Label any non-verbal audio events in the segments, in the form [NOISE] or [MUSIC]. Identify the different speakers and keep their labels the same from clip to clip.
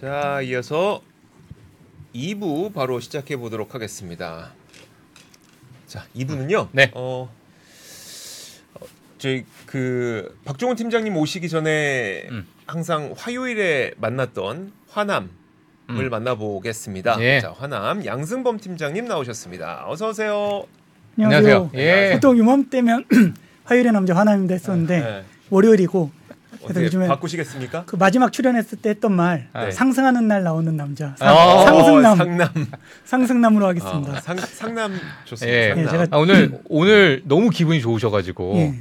Speaker 1: 자, 이어서 2부 바로 시작해 보도록 하겠습니다. 자, 2부는요.
Speaker 2: 네.
Speaker 1: 어, 어, 저희 그 박종훈 팀장님 오시기 전에
Speaker 2: 음.
Speaker 1: 항상 화요일에 만났던 화남을
Speaker 2: 음.
Speaker 1: 만나보겠습니다.
Speaker 2: 예.
Speaker 1: 자, 화남 양승범 팀장님 나오셨습니다. 어서 오세요.
Speaker 2: 안녕하세요. 예.
Speaker 3: 보통 이맘때면 화요일에 남자 화남입니다 했었는데
Speaker 1: 네.
Speaker 3: 월요일이고
Speaker 1: 어떻게
Speaker 3: 요즘에
Speaker 1: 바꾸시겠습니까?
Speaker 3: 그 마지막 출연했을 때 했던 말
Speaker 1: 네.
Speaker 3: 상승하는 날 나오는 남자 상,
Speaker 2: 아,
Speaker 3: 상승남
Speaker 1: 어, 상남.
Speaker 3: 상승남으로 하겠습니다.
Speaker 1: 아, 상, 상남 좋습니다.
Speaker 2: 예.
Speaker 1: 상남.
Speaker 3: 예, 제가-
Speaker 2: 아, 오늘 오늘 너무 기분이 좋으셔가지고
Speaker 3: 예.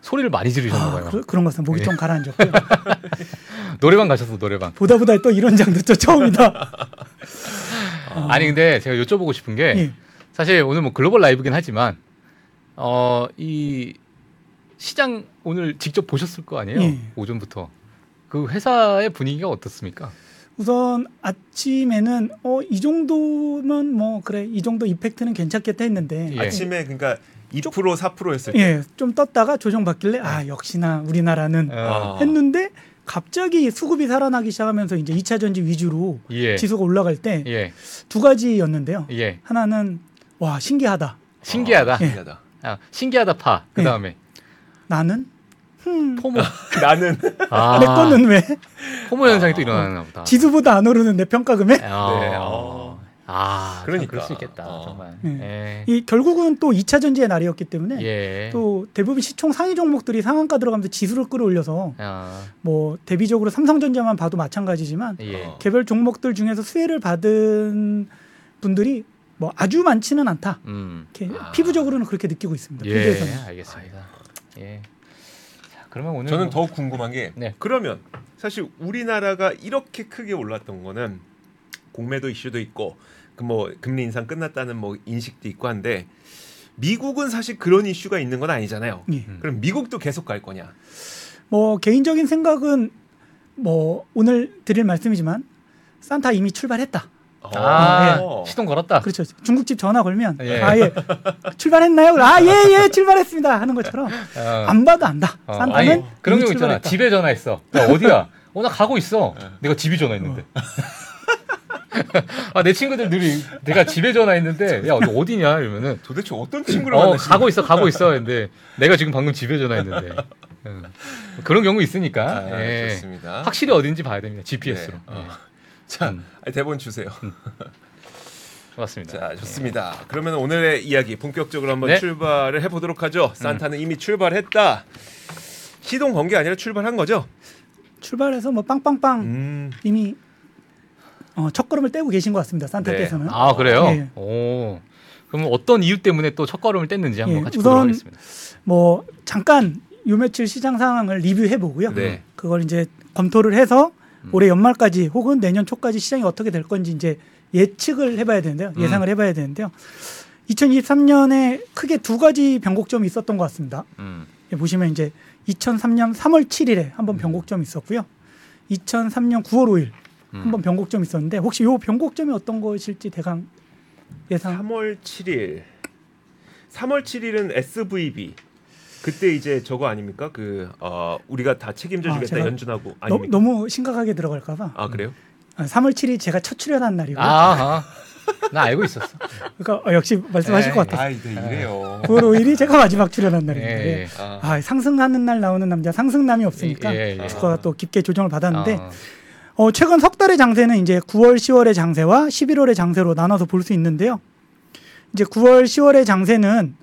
Speaker 2: 소리를 많이 지르셨나
Speaker 3: 아,
Speaker 2: 봐요.
Speaker 3: 그, 그런 것은 목이
Speaker 2: 예.
Speaker 3: 좀 가라앉았고 [LAUGHS]
Speaker 2: 노래방 가셔서 노래방.
Speaker 3: 보다 보다 또 이런 장도 또 처음이다.
Speaker 2: 아니 근데 제가 여쭤보고 싶은 게
Speaker 3: 예.
Speaker 2: 사실 오늘 뭐 글로벌 라이브긴 하지만 어 이 시장 오늘 직접 보셨을 거 아니에요?
Speaker 3: 예.
Speaker 2: 오전부터 그 회사의 분위기가 어떻습니까?
Speaker 3: 우선 아침에는 어 이 정도면 뭐 그래 이 정도 이펙트는 괜찮겠다 했는데
Speaker 2: 예.
Speaker 1: 아침에 그러니까 2% 4%였을 때.
Speaker 3: 예, 좀 떴다가 조정받길래 아 역시나 우리나라는
Speaker 2: 어,
Speaker 1: 아.
Speaker 3: 했는데 갑자기 수급이 살아나기 시작하면서 이제 2차 전지 위주로
Speaker 2: 예.
Speaker 3: 지수가 올라갈 때두
Speaker 2: 예.
Speaker 3: 가지였는데요.
Speaker 2: 예.
Speaker 3: 하나는 와 신기하다.
Speaker 2: 신기하다.
Speaker 1: 아, 신기하다.
Speaker 2: 아, 신기하다 파.
Speaker 3: 예.
Speaker 2: 그다음에
Speaker 3: 나는 흠,
Speaker 2: 포모.
Speaker 1: 나는
Speaker 2: 아.
Speaker 3: 내 거는 왜
Speaker 2: 포모 현상이 또 일어나나 보다.
Speaker 3: 지수보다 안 오르는데 평가금에?
Speaker 2: 아,
Speaker 1: 네, 어.
Speaker 2: 아,
Speaker 1: 그러니까.
Speaker 2: 그럴 수 있겠다.
Speaker 1: 어.
Speaker 2: 정말.
Speaker 3: 예.
Speaker 2: 예.
Speaker 3: 이 결국은 또 2차 전지의 날이었기 때문에
Speaker 2: 예.
Speaker 3: 또 대부분 시총 상위 종목들이 상한가 들어가면서 지수를 끌어올려서
Speaker 2: 아,
Speaker 3: 뭐 대비적으로 삼성전자만 봐도 마찬가지지만
Speaker 2: 예.
Speaker 1: 어.
Speaker 3: 개별 종목들 중에서 수혜를 받은 분들이 뭐 아주 많지는 않다.
Speaker 2: 음.
Speaker 3: 이렇게
Speaker 1: 아.
Speaker 3: 피부적으로는 그렇게 느끼고 있습니다.
Speaker 2: 예,
Speaker 3: 비교해서는.
Speaker 2: 알겠습니다. 예. 자, 그러면 오늘
Speaker 1: 저는
Speaker 2: 뭐-
Speaker 1: 더 궁금한 게
Speaker 2: 네.
Speaker 1: 그러면 사실 우리나라가 이렇게 크게 올랐던 거는 공매도 이슈도 있고 그 뭐 금리 인상 끝났다는 뭐 인식도 있고 한데 미국은 사실 그런 이슈가 있는 건 아니잖아요.
Speaker 3: 예.
Speaker 2: 음.
Speaker 1: 그럼 미국도 계속 갈 거냐?
Speaker 3: 뭐 개인적인 생각은 뭐 오늘 드릴 말씀이지만 산타 이미 출발했다.
Speaker 2: 아,
Speaker 1: 어.
Speaker 2: 시동 걸었다.
Speaker 3: 그렇죠. 중국집 전화 걸면
Speaker 2: 예.
Speaker 3: 아예 출발했나요? 아예예 출발했습니다 하는 것처럼
Speaker 2: 어.
Speaker 3: 안 봐도 안다.
Speaker 2: 어,
Speaker 3: 산타는
Speaker 2: 아니, 그런 경우 있잖아.
Speaker 3: 출발했다.
Speaker 2: 집에 전화했어. 야, 어디야? 어, 나 가고 있어. 내가 집에 전화했는데. 아, 내 친구들들이 내가 집에 전화했는데, 야, 너 어디냐? 이러면은,
Speaker 1: 도대체 어떤 친구를
Speaker 2: 어,
Speaker 1: 만나시
Speaker 2: 가고 있어, 가고 있어. 근데 내가 지금 방금 집에 전화했는데. 음. 그런 경우 있으니까,
Speaker 1: 아,
Speaker 2: 예.
Speaker 1: 좋습니다.
Speaker 2: 확실히 어딘지 봐야 됩니다. GPS로.
Speaker 1: 네. 어. 자,
Speaker 2: 음.
Speaker 1: 대본 주세요.
Speaker 2: 맞습니다.
Speaker 1: 자, 좋습니다. 그러면 오늘의 이야기 본격적으로 한번
Speaker 2: 네.
Speaker 1: 출발을 해보도록 하죠. 산타는 이미 출발했다. 시동 건 게 아니라 출발한 거죠?
Speaker 3: 출발해서 뭐 빵빵빵
Speaker 1: 음,
Speaker 3: 이미 어, 첫 걸음을 떼고 계신 것 같습니다. 산타께서는.
Speaker 2: 아, 그래요?
Speaker 3: 예.
Speaker 2: 오. 그럼 어떤 이유 때문에 또 첫 걸음을 뗐는지 한번
Speaker 3: 예,
Speaker 2: 같이
Speaker 3: 우선
Speaker 2: 보도록 하겠습니다.
Speaker 3: 뭐 잠깐 요 며칠 시장 상황을 리뷰해 보고요.
Speaker 1: 네.
Speaker 3: 그걸 이제 검토를 해서
Speaker 2: 음.
Speaker 3: 올해 연말까지 혹은 내년 초까지 시장이 어떻게 될 건지 이제 예측을 해봐야 되는데요.
Speaker 2: 음.
Speaker 3: 예상을 해봐야 되는데요. 2023년에 크게 두 가지 변곡점이 있었던 것 같습니다.
Speaker 2: 음.
Speaker 3: 예, 보시면 이제 2003년 3월 7일에 한번 변곡점이 있었고요. 2003년 9월 5일
Speaker 2: 음.
Speaker 3: 한번 변곡점이 있었는데 혹시 요 변곡점이 어떤 것일지 대강 예상
Speaker 1: 3월 7일. 3월 7일은 SVB. 그때 이제 저거 아닙니까? 그 어, 우리가 다 책임져
Speaker 3: 아,
Speaker 1: 주겠다
Speaker 3: 제가
Speaker 1: 연준하고
Speaker 3: 너,
Speaker 1: 아닙니까?
Speaker 3: 너 무 심각하게 들어갈까 봐
Speaker 1: 아 그래요?
Speaker 3: 3월 7일 제가 첫 출연한 날이고요.
Speaker 2: 아, 아. 나 알고 있었어.
Speaker 3: 그러니까 어, 역시 말씀하실
Speaker 2: 에이,
Speaker 3: 것 같아요.
Speaker 1: 아 이제 이래요.
Speaker 3: 9월 5일이 제가 마지막 출연한 날입니다.
Speaker 2: 예, 예.
Speaker 1: 아,
Speaker 3: 아, 상승하는 날 나오는 남자 상승남이 없으니까
Speaker 2: 예, 예.
Speaker 3: 주가가 또 깊게 조정을 받았는데
Speaker 2: 아,
Speaker 3: 어, 최근 석 달의 장세는 이제 9월, 10월의 장세와 11월의 장세로 나눠서 볼 수 있는데요. 이제 9월, 10월의 장세는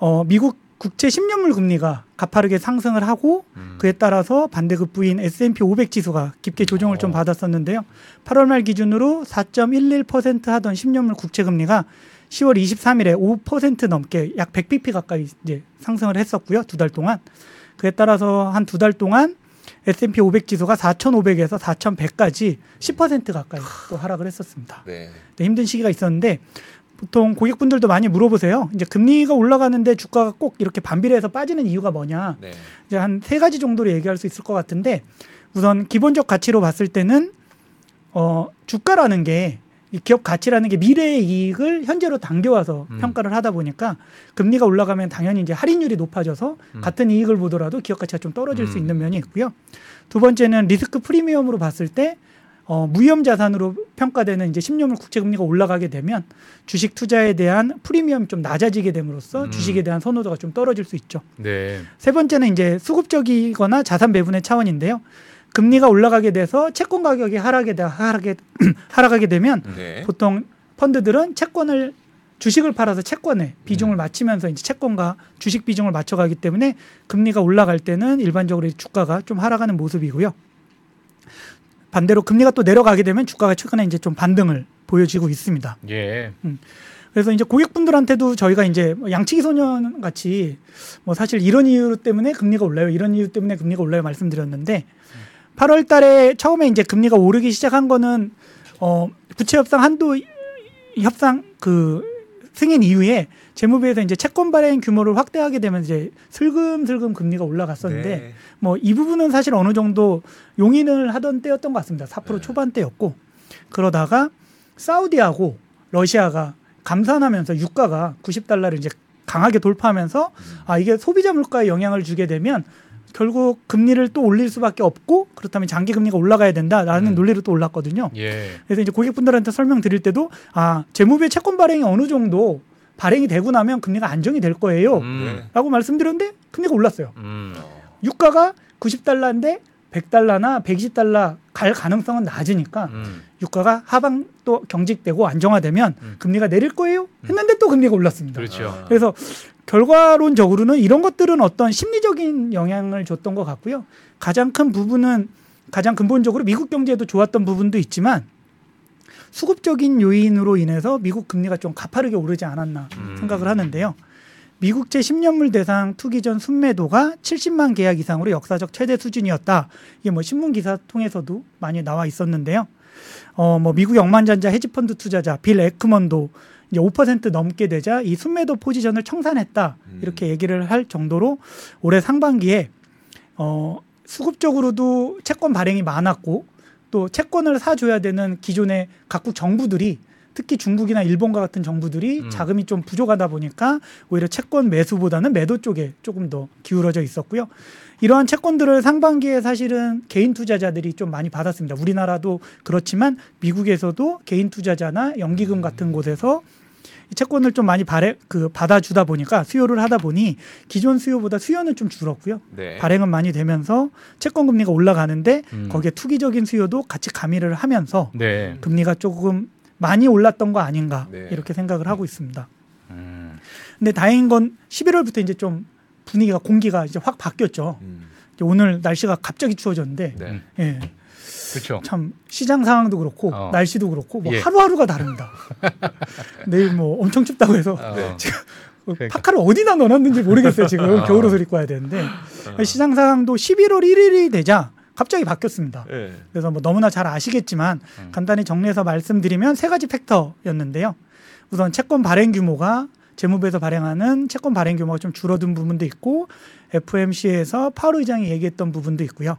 Speaker 3: 어, 미국 국채 10년물 금리가 가파르게 상승을 하고
Speaker 2: 음.
Speaker 3: 그에 따라서 반대급부인 S&P 500 지수가 깊게 조정을 좀
Speaker 2: 어.
Speaker 3: 받았었는데요. 8월 말 기준으로 4.11% 하던 10년물 국채 금리가 10월 23일에 5% 넘게 약 100bp 가까이 이제 상승을 했었고요. 두 달 동안. 그에 따라서 한 두 달 동안 S&P 500 지수가 4,500에서 4,100까지 10% 가까이 또 하락을 했었습니다.
Speaker 1: 네.
Speaker 3: 네, 힘든 시기가 있었는데 보통 고객분들도 많이 물어보세요. 이제 금리가 올라가는데 주가가 꼭 이렇게 반비례해서 빠지는 이유가 뭐냐?
Speaker 1: 네.
Speaker 3: 이제 한 세 가지 정도로 얘기할 수 있을 것 같은데 우선 기본적 가치로 봤을 때는 어 주가라는 게 이 기업 가치라는 게 미래의 이익을 현재로 당겨와서
Speaker 2: 음.
Speaker 3: 평가를 하다 보니까 금리가 올라가면 당연히 이제 할인율이 높아져서
Speaker 2: 음.
Speaker 3: 같은 이익을 보더라도 기업 가치가 좀 떨어질 수
Speaker 2: 음.
Speaker 3: 있는 면이 있고요. 두 번째는 리스크 프리미엄으로 봤을 때 어, 무위험 자산으로 평가되는 이제 10년물 국채 금리가 올라가게 되면 주식 투자에 대한 프리미엄이 좀 낮아지게 됨으로써
Speaker 2: 음.
Speaker 3: 주식에 대한 선호도가 좀 떨어질 수 있죠.
Speaker 2: 네.
Speaker 3: 세 번째는 이제 수급적이거나 자산 배분의 차원인데요. 금리가 올라가게 돼서 채권 가격이 하락에 대 하락에 [CLEARS THROAT] 하락하게 되면
Speaker 1: 네.
Speaker 3: 보통 펀드들은 채권을 주식을 팔아서 채권에 비중을 맞추면서 이제 채권과 주식 비중을 맞춰가기 때문에 금리가 올라갈 때는 일반적으로 이 주가가 좀 하락하는 모습이고요. 반대로 금리가 또 내려가게 되면 주가가 최근에 이제 좀 반등을 보여지고 있습니다.
Speaker 2: 예.
Speaker 3: 그래서 이제 고객분들한테도 저희가 이제 뭐 양치기 소년 같이 뭐 사실 이런 이유 때문에 금리가 올라요. 이런 이유 때문에 금리가 올라요 말씀드렸는데 8월 달에 처음에 이제 금리가 오르기 시작한 거는 어 부채 협상 한도 협상 그 승인 이후에 재무부에서 이제 채권 발행 규모를 확대하게 되면 이제 슬금슬금 금리가 올라갔었는데
Speaker 1: 네.
Speaker 3: 뭐이 부분은 사실 어느 정도 용인을 하던 때였던 것 같습니다. 4%
Speaker 1: 네.
Speaker 3: 초반대였고 그러다가 사우디하고 러시아가 감산하면서 유가가 90달러를 이제 강하게 돌파하면서 아 이게 소비자 물가에 영향을 주게 되면 결국 금리를 또 올릴 수밖에 없고 그렇다면 장기 금리가 올라가야 된다라는
Speaker 2: 음.
Speaker 3: 논리로 또 올랐거든요.
Speaker 2: 예.
Speaker 3: 그래서 이제 고객분들한테 설명드릴 때도 아 재무부의 채권 발행이 어느 정도 발행이 되고 나면 금리가 안정이 될 거예요.
Speaker 2: 음.
Speaker 3: 라고 말씀드렸는데 금리가 올랐어요.
Speaker 2: 음.
Speaker 3: 유가가 90달러인데 100달러나 120달러 갈 가능성은 낮으니까
Speaker 2: 음.
Speaker 3: 유가가 하방 또 경직되고 안정화되면
Speaker 2: 음.
Speaker 3: 금리가 내릴 거예요. 했는데 또 금리가 올랐습니다.
Speaker 2: 그렇죠.
Speaker 1: 아.
Speaker 3: 그래서 결과론적으로는 이런 것들은 어떤 심리적인 영향을 줬던 것 같고요. 가장 큰 부분은 가장 근본적으로 미국 경제에도 좋았던 부분도 있지만 수급적인 요인으로 인해서 미국 금리가 좀 가파르게 오르지 않았나
Speaker 2: 음.
Speaker 3: 생각을 하는데요. 미국채 10년물 대상 투기 전 순매도가 70만 계약 이상으로 역사적 최대 수준이었다. 이게 뭐 신문 기사 통해서도 많이 나와 있었는데요. 어, 뭐 미국 억만전자 헤지펀드 투자자 빌 에크먼도 이제 5% 넘게 되자 이 순매도 포지션을 청산했다.
Speaker 1: 음.
Speaker 3: 이렇게 얘기를 할 정도로 올해 상반기에 어, 수급적으로도 채권 발행이 많았고 또 채권을 사줘야 되는 기존의 각국 정부들이 특히 중국이나 일본과 같은 정부들이
Speaker 2: 음.
Speaker 3: 자금이 좀 부족하다 보니까 오히려 채권 매수보다는 매도 쪽에 조금 더 기울어져 있었고요. 이러한 채권들을 상반기에 사실은 개인 투자자들이 좀 많이 받았습니다. 우리나라도 그렇지만 미국에서도 개인 투자자나 연기금 같은 곳에서 이 채권을 좀 많이 발행 그 받아주다 보니까 수요를 하다 보니 기존 수요보다 수요는 좀 줄었고요.
Speaker 1: 네.
Speaker 3: 발행은 많이 되면서 채권 금리가 올라가는데
Speaker 2: 음.
Speaker 3: 거기에 투기적인 수요도 같이 가미를 하면서
Speaker 2: 네.
Speaker 3: 금리가 조금 많이 올랐던 거 아닌가
Speaker 1: 네.
Speaker 3: 이렇게 생각을 하고 있습니다.
Speaker 2: 음.
Speaker 3: 근데 다행인 건 11월부터 이제 좀 분위기가 공기가 이제 확 바뀌었죠.
Speaker 1: 음.
Speaker 3: 오늘 날씨가 갑자기 추워졌는데
Speaker 1: 네.
Speaker 2: 음.
Speaker 3: 예,
Speaker 2: 그렇죠.
Speaker 3: 참 시장 상황도 그렇고
Speaker 2: 어.
Speaker 3: 날씨도 그렇고 뭐
Speaker 2: 예.
Speaker 3: 하루하루가 다릅니다. [LAUGHS] 내일 뭐 엄청 춥다고 해서
Speaker 2: 어. [LAUGHS]
Speaker 1: 네.
Speaker 2: 그러니까.
Speaker 3: 파카를 어디다 넣어놨는지 모르겠어요 지금
Speaker 2: 어.
Speaker 3: 겨울 옷을 입고 와야 되는데
Speaker 1: 어.
Speaker 3: 시장 상황도 11월 1일이 되자 갑자기 바뀌었습니다.
Speaker 1: 네.
Speaker 3: 그래서 뭐 너무나 잘 아시겠지만
Speaker 2: 음.
Speaker 3: 간단히 정리해서 말씀드리면 세 가지 팩터였는데요. 우선 채권 발행 규모가 재무부에서 발행하는 채권 발행 규모가 좀 줄어든 부분도 있고 FMC에서 파월 의장이 얘기했던 부분도 있고요.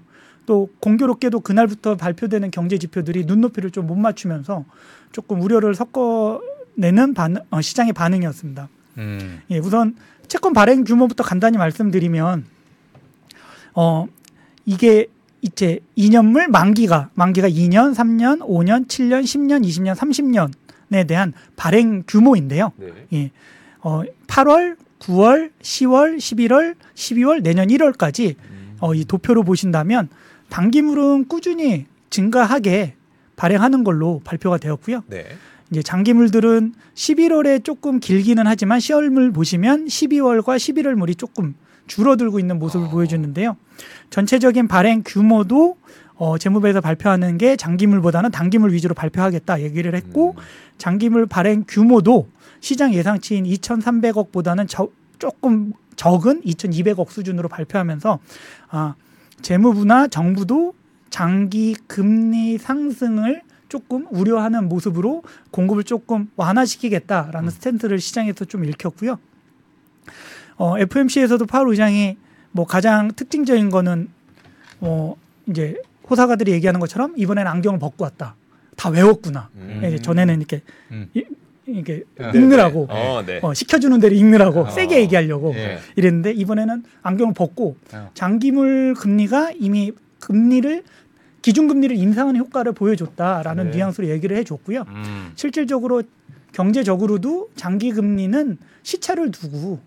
Speaker 3: 또 공교롭게도 그날부터 발표되는 경제 지표들이 눈높이를 좀 못 맞추면서 조금 우려를 섞어내는 반, 어, 시장의 반응이었습니다.
Speaker 2: 음.
Speaker 3: 예, 우선 채권 발행 규모부터 간단히 말씀드리면 어 이게 이제 2년물 만기가 만기가 2년, 3년, 5년, 7년, 10년, 20년, 30년에 대한 발행 규모인데요.
Speaker 1: 네.
Speaker 3: 예. 어 8월, 9월, 10월, 11월, 12월, 내년 1월까지
Speaker 1: 음.
Speaker 3: 어, 이 도표로 보신다면 단기물은 꾸준히 증가하게 발행하는 걸로 발표가 되었고요.
Speaker 1: 네.
Speaker 3: 이제 장기물들은 11월에 조금 길기는 하지만 10월물 보시면 12월과 11월 물이 조금 줄어들고 있는 모습을
Speaker 1: 어.
Speaker 3: 보여주는데요. 전체적인 발행 규모도 어, 재무부에서 발표하는 게 장기물보다는 단기물 위주로 발표하겠다 얘기를 했고
Speaker 1: 음.
Speaker 3: 장기물 발행 규모도 시장 예상치인 2,300억보다는 저, 조금 적은 2,200억 수준으로 발표하면서 아, 재무부나 정부도 장기 금리 상승을 조금 우려하는 모습으로 공급을 조금 완화시키겠다라는
Speaker 2: 음.
Speaker 3: 스탠스를 시장에서 좀 읽혔고요. 어, FMC에서도 파월 의장이 뭐 가장 특징적인 거는 어, 이제 호사가들이 얘기하는 것처럼 이번에는 안경을 벗고 왔다. 다 외웠구나.
Speaker 1: 음.
Speaker 3: 예, 전에는 이렇게
Speaker 2: 음.
Speaker 3: 이, 이게
Speaker 2: 네,
Speaker 3: 읽느라고
Speaker 1: 어, 네.
Speaker 3: 어, 시켜주는 대로 읽느라고
Speaker 2: 어.
Speaker 3: 세게 얘기하려고
Speaker 2: 예.
Speaker 3: 이랬는데 이번에는 안경을 벗고
Speaker 2: 어.
Speaker 3: 장기물 금리가 이미 금리를 기준금리를 인상하는 효과를 보여줬다라는
Speaker 1: 네.
Speaker 3: 뉘앙스로 얘기를 해줬고요.
Speaker 2: 음.
Speaker 3: 실질적으로 경제적으로도 장기 금리는 시차를 두고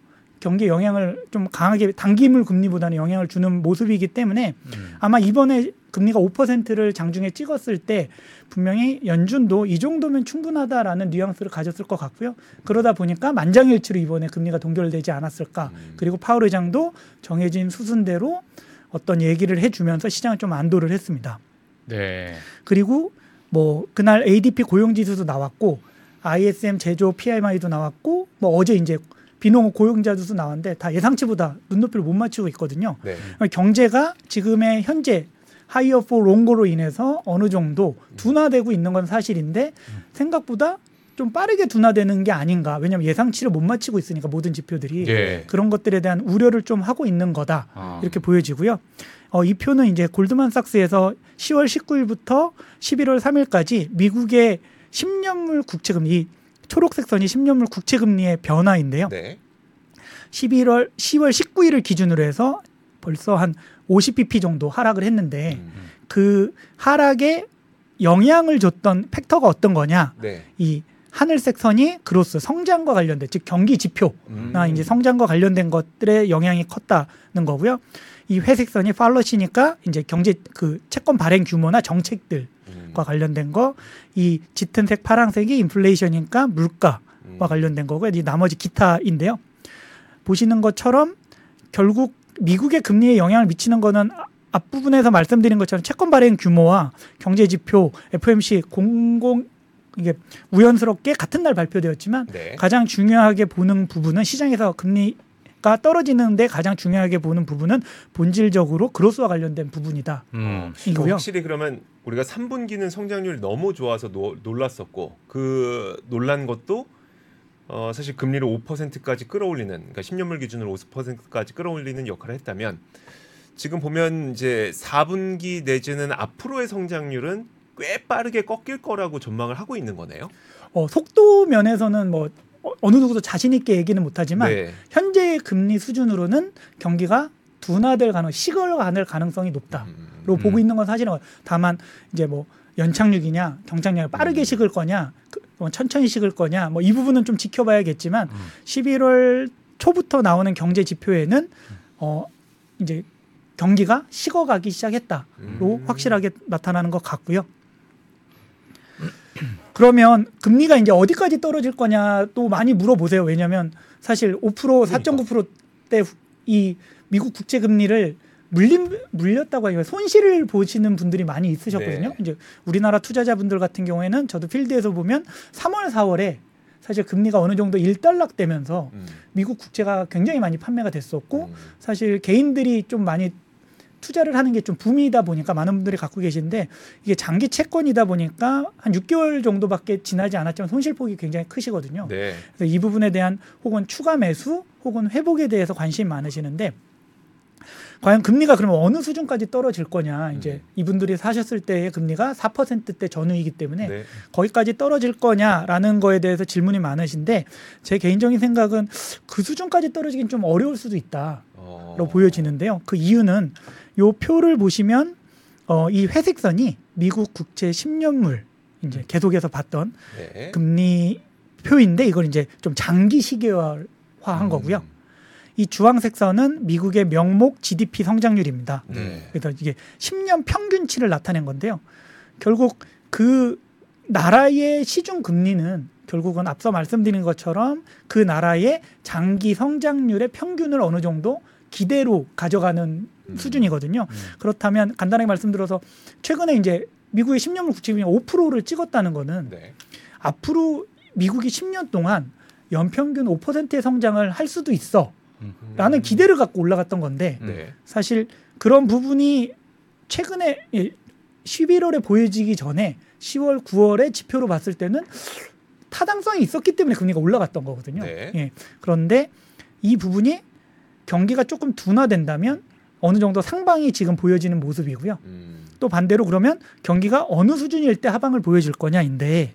Speaker 3: 경기에 영향을 좀 강하게 단기물 금리보다는 영향을 주는 모습이기 때문에
Speaker 2: 음.
Speaker 3: 아마 이번에 금리가 5%를 장중에 찍었을 때 분명히 연준도 이 정도면 충분하다라는 뉘앙스를 가졌을 것 같고요. 그러다 보니까 만장일치로 이번에 금리가 동결되지 않았을까.
Speaker 1: 음.
Speaker 3: 그리고 파월 의장도 정해진 수순대로 어떤 얘기를 해주면서 시장을 좀 안도를 했습니다.
Speaker 2: 네.
Speaker 3: 그리고 뭐 그날 ADP 고용 지수도 나왔고 ISM 제조 PMI도 나왔고 뭐 어제 이제 비농업 고용자 지수 나왔는데 다 예상치보다 눈높이를 못 맞추고 있거든요.
Speaker 1: 네.
Speaker 3: 경제가 지금의 현재 higher for longer로 인해서 어느 정도 둔화되고 있는 건 사실인데 생각보다 좀 빠르게 둔화되는 게 아닌가. 왜냐하면 예상치를 못 맞추고 있으니까 모든 지표들이
Speaker 2: 예.
Speaker 3: 그런 것들에 대한 우려를 좀 하고 있는 거다.
Speaker 2: 아.
Speaker 3: 이렇게 보여지고요. 어, 이 표는 이제 골드만삭스에서 10월 19일부터 11월 3일까지 미국의 10년물 국채금리 이 초록색 선이 10년물 국채 금리의 변화인데요.
Speaker 1: 네.
Speaker 3: 11월 10월 19일을 기준으로 해서 벌써 한 50bp 정도 하락을 했는데
Speaker 1: 음.
Speaker 3: 그 하락에 영향을 줬던 팩터가 어떤 거냐?
Speaker 1: 네.
Speaker 3: 이 하늘색 선이 그로스 성장과 관련된 즉 경기 지표나
Speaker 1: 음.
Speaker 3: 이제 성장과 관련된 것들의 영향이 컸다는 거고요. 이 회색 선이 팔러시니까 이제 경제 그 채권 발행 규모나 정책들 과
Speaker 1: 음.
Speaker 3: 관련된 거, 이 짙은색 파란색이 인플레이션이니까 물가와
Speaker 1: 음.
Speaker 3: 관련된 거고, 이 나머지 기타인데요. 보시는 것처럼 결국 미국의 금리에 영향을 미치는 거는 아- 앞부분에서 말씀드린 것처럼 채권 발행 규모와 경제 지표 FMC 공공 이게 우연스럽게 같은 날 발표되었지만
Speaker 1: 네.
Speaker 3: 가장 중요하게 보는 부분은 시장에서 금리 가 떨어지는데 가장 중요하게 보는 부분은 본질적으로 그로스와 관련된 부분이다.
Speaker 2: 음.
Speaker 3: 이고요.
Speaker 1: 확실히 그러면 우리가 3분기는 성장률이 너무 좋아서 노, 놀랐었고 그 놀란 것도 어, 사실 금리를 5%까지 끌어올리는 그러니까 10년물 기준으로 5%까지 끌어올리는 역할을 했다면 지금 보면 이제 4분기 내지는 앞으로의 성장률은 꽤 빠르게 꺾일 거라고 전망을 하고 있는 거네요.
Speaker 3: 어, 속도 면에서는 뭐 어, 어느 누구도 자신 있게 얘기는 못하지만
Speaker 1: 네.
Speaker 3: 현재의 금리 수준으로는 경기가 둔화될 가능, 식어갈 가능성이 높다로
Speaker 1: 음,
Speaker 3: 보고 있는 건 사실은 다만 이제 뭐 연착륙이냐 경착륙이 빠르게
Speaker 1: 음.
Speaker 3: 식을 거냐 그, 뭐 천천히 식을 거냐 뭐 이 부분은 좀 지켜봐야겠지만
Speaker 2: 음.
Speaker 3: 11월 초부터 나오는 경제 지표에는 어 이제 경기가 식어가기 시작했다로
Speaker 1: 음.
Speaker 3: 확실하게 나타나는 것 같고요. 그러면 금리가 이제 어디까지 떨어질 거냐 또 많이 물어보세요. 왜냐하면 사실 5% 4.9%대 이 미국 국채 금리를 물림 물렸다고 하니까 손실을 보시는 분들이 많이 있으셨거든요.
Speaker 1: 네.
Speaker 3: 이제 우리나라 투자자분들 같은 경우에는 저도 필드에서 보면 3월 4월에 사실 금리가 어느 정도 일단락되면서
Speaker 1: 음,
Speaker 3: 미국 국채가 굉장히 많이 판매가 됐었고
Speaker 1: 음,
Speaker 3: 사실 개인들이 좀 많이 투자를 하는 게 좀 붐이다 보니까 많은 분들이 갖고 계신데 이게 장기 채권이다 보니까 한 6개월 정도밖에 지나지 않았지만 손실폭이 굉장히 크시거든요.
Speaker 1: 네.
Speaker 3: 그래서 이 부분에 대한 혹은 추가 매수 혹은 회복에 대해서 관심이 많으시는데 과연 금리가 그러면 어느 수준까지 떨어질 거냐 이제
Speaker 1: 음.
Speaker 3: 이분들이 사셨을 때의 금리가 4%대 전후이기 때문에
Speaker 1: 네.
Speaker 3: 거기까지 떨어질 거냐라는 거에 대해서 질문이 많으신데 제 개인적인 생각은 그 수준까지 떨어지긴 좀 어려울 수도 있다로
Speaker 1: 어.
Speaker 3: 보여지는데요. 그 이유는 요 표를 보시면 어, 이 회색 선이 미국 국채 10년물 이제 계속해서 봤던
Speaker 1: 네.
Speaker 3: 금리 표인데 이걸 이제 좀 장기 시계화한
Speaker 1: 음.
Speaker 3: 거고요. 이 주황색 선은 미국의 명목 GDP 성장률입니다.
Speaker 1: 네.
Speaker 3: 그래서 이게 10년 평균치를 나타낸 건데요. 결국 그 나라의 시중 금리는 결국은 앞서 말씀드린 것처럼 그 나라의 장기 성장률의 평균을 어느 정도 기대로 가져가는
Speaker 1: 음.
Speaker 3: 수준이거든요.
Speaker 2: 음.
Speaker 3: 그렇다면 간단하게 말씀드려서 최근에 이제 미국의 10년물 국채금리 5%를 찍었다는 거는
Speaker 1: 네.
Speaker 3: 앞으로 미국이 10년 동안 연평균 5%의 성장을 할 수도 있어.
Speaker 2: 음.
Speaker 3: 라는 기대를 갖고 올라갔던 건데
Speaker 1: 네.
Speaker 3: 사실 그런 부분이 최근에 예, 11월에 보여지기 전에 10월, 9월에 지표로 봤을 때는 타당성이 있었기 때문에 금리가 올라갔던 거거든요.
Speaker 1: 네.
Speaker 3: 예. 그런데 이 부분이 경기가 조금 둔화된다면 어느 정도 상방이 지금 보여지는 모습이고요.
Speaker 1: 음.
Speaker 3: 또 반대로 그러면 경기가 어느 수준일 때 하방을 보여줄 거냐인데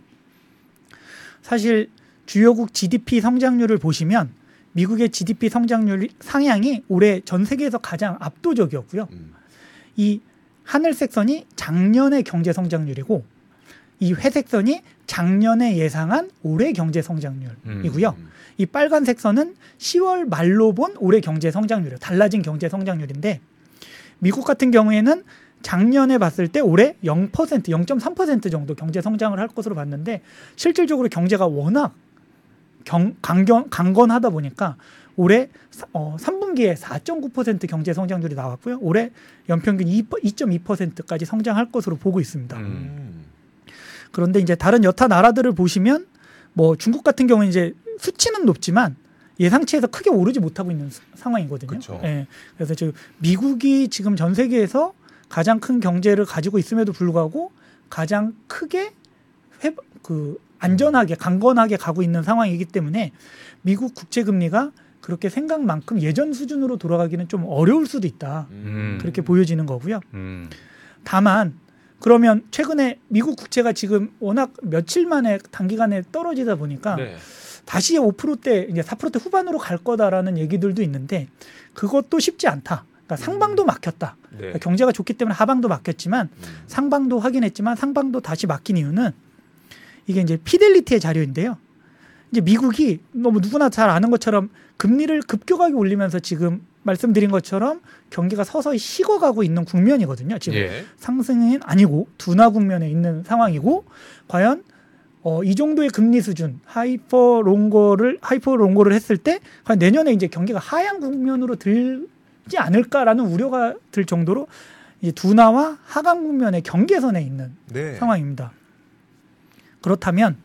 Speaker 3: 사실 주요국 GDP 성장률을 보시면 미국의 GDP 성장률 상향이 올해 전 세계에서 가장 압도적이었고요.
Speaker 1: 음.
Speaker 3: 이 하늘색 선이 작년의 경제 성장률이고 이 회색 선이 작년에 예상한 올해 경제 성장률이고요.
Speaker 1: 음.
Speaker 3: 이 빨간색 선은 10월 말로 본 올해 경제 성장률이에요. 달라진 경제 성장률인데 미국 같은 경우에는 작년에 봤을 때 올해 0% 0.3% 정도 경제 성장을 할 것으로 봤는데 실질적으로 경제가 워낙 경, 강경, 강건하다 보니까 올해 사- 어, 3분기에 4.9% 경제 성장률이 나왔고요. 올해 연평균 2, 2.2%까지 성장할 것으로 보고 있습니다.
Speaker 2: 음.
Speaker 1: 음.
Speaker 3: 그런데 이제 다른 여타 나라들을 보시면 뭐 중국 같은 경우는 이제 수치는 높지만 예상치에서 크게 오르지 못하고 있는 스- 상황이거든요.
Speaker 1: 그쵸.
Speaker 3: 예. 그래서 지금 미국이 지금 전 세계에서 가장 큰 경제를 가지고 있음에도 불구하고 가장 크게 회, 그 안전하게 강건하게 가고 있는 상황이기 때문에 미국 국채 금리가 그렇게 생각만큼 예전 수준으로 돌아가기는 좀 어려울 수도 있다.
Speaker 2: 음.
Speaker 3: 그렇게 보여지는 거고요.
Speaker 2: 음.
Speaker 3: 다만 그러면 최근에 미국 국채가 지금 워낙 며칠 만에 단기간에 떨어지다 보니까
Speaker 1: 네.
Speaker 3: 다시 5%대 이제 4%대 후반으로 갈 거다라는 얘기들도 있는데 그것도 쉽지 않다. 그러니까 상방도 막혔다.
Speaker 1: 네.
Speaker 3: 그러니까 경제가 좋기 때문에 하방도 막혔지만
Speaker 1: 음.
Speaker 3: 상방도 확인했지만 상방도 다시 막힌 이유는 이게 이제 피델리티의 자료인데요. 이제 미국이 너무 누구나 잘 아는 것처럼 금리를 급격하게 올리면서 지금 말씀드린 것처럼 경기가 서서히 식어가고 있는 국면이거든요. 지금
Speaker 2: 예.
Speaker 3: 상승은 아니고 둔화 국면에 있는 상황이고 과연 어, 이 정도의 금리 수준 하이퍼 롱거를 하이퍼 롱거를 했을 때 과연 내년에 이제 경기가 하향 국면으로 들지 않을까라는 우려가 들 정도로 이제 둔화와 하강 국면의 경계선에 있는
Speaker 1: 네.
Speaker 3: 상황입니다. 그렇다면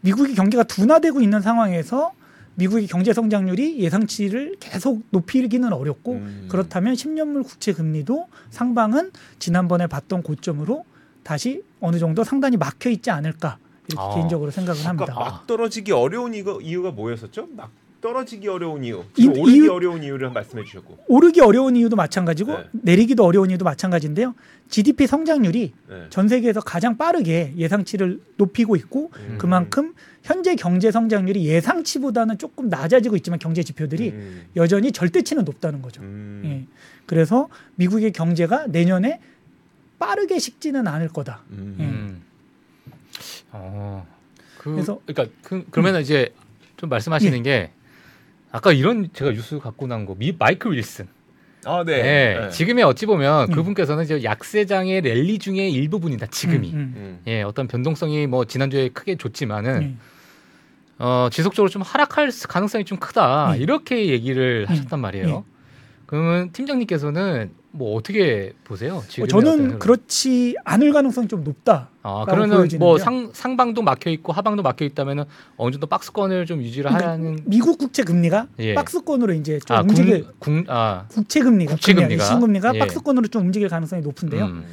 Speaker 3: 미국이 경기가 둔화되고 있는 상황에서 미국의 경제 성장률이 예상치를 계속 높이기는 어렵고
Speaker 1: 음.
Speaker 3: 그렇다면 10년물 국채 금리도 상방은 지난번에 봤던 고점으로 다시 어느 정도 상단이 막혀 있지 않을까 이렇게
Speaker 2: 아.
Speaker 3: 개인적으로 생각을 합니다.
Speaker 1: 막 떨어지기 어려운 이거 이유가 뭐였었죠? 막 떨어지기 어려운 이유.
Speaker 3: 이-
Speaker 1: 오르기
Speaker 3: 이유-
Speaker 1: 어려운 이유를 말씀해 주셨고.
Speaker 3: 오르기 어려운 이유도 마찬가지고
Speaker 1: 네.
Speaker 3: 내리기도 어려운 이유도 마찬가지인데요. GDP 성장률이
Speaker 1: 네.
Speaker 3: 전 세계에서 가장 빠르게 예상치를 높이고 있고
Speaker 1: 음.
Speaker 3: 그만큼 현재 경제 성장률이 예상치보다는 조금 낮아지고 있지만 경제 지표들이
Speaker 1: 음.
Speaker 3: 여전히 절대치는 높다는 거죠.
Speaker 1: 음.
Speaker 3: 예. 그래서 미국의 경제가 내년에 빠르게 식지는 않을 거다.
Speaker 1: 음.
Speaker 2: 음. 어. 그,
Speaker 3: 그래서-
Speaker 2: 그러니까 그, 그러면 이제 좀 말씀하시는 게 아까 이런 제가 뉴스 갖고 나온 거 미, 마이클 윌슨.
Speaker 1: 아, 네.
Speaker 2: 네.
Speaker 1: 네.
Speaker 2: 지금에 어찌 보면
Speaker 3: 음.
Speaker 2: 그분께서는 이제 약세장의 랠리 중에 일부분이다. 지금이.
Speaker 3: 음, 음.
Speaker 1: 음.
Speaker 2: 예, 어떤 변동성이 뭐 지난주에 크게 줬지만은
Speaker 3: 예.
Speaker 2: 어, 지속적으로 좀 하락할 수- 가능성이 좀 크다.
Speaker 3: 음.
Speaker 2: 이렇게 얘기를
Speaker 3: 음.
Speaker 2: 하셨단 말이에요. 그러면 팀장님께서는 뭐 어떻게 보세요?
Speaker 3: 어, 저는 그렇지 않을 가능성이 좀 높다.
Speaker 2: 아, 그러면. 뭐 상, 상방도 막혀 있고 하방도 막혀 있다면은 어느 정도 박스권을 좀 유지를
Speaker 3: 그러니까
Speaker 2: 하는
Speaker 3: 미국 국채 금리가
Speaker 2: 예.
Speaker 3: 박스권으로 이제 좀
Speaker 2: 아,
Speaker 3: 움직일
Speaker 2: 국, 국, 아,
Speaker 3: 국채 금리가
Speaker 2: 국채 금리가?
Speaker 3: 신금리가
Speaker 2: 예.
Speaker 3: 박스권으로 좀 움직일 가능성이 높은데요.
Speaker 2: 음.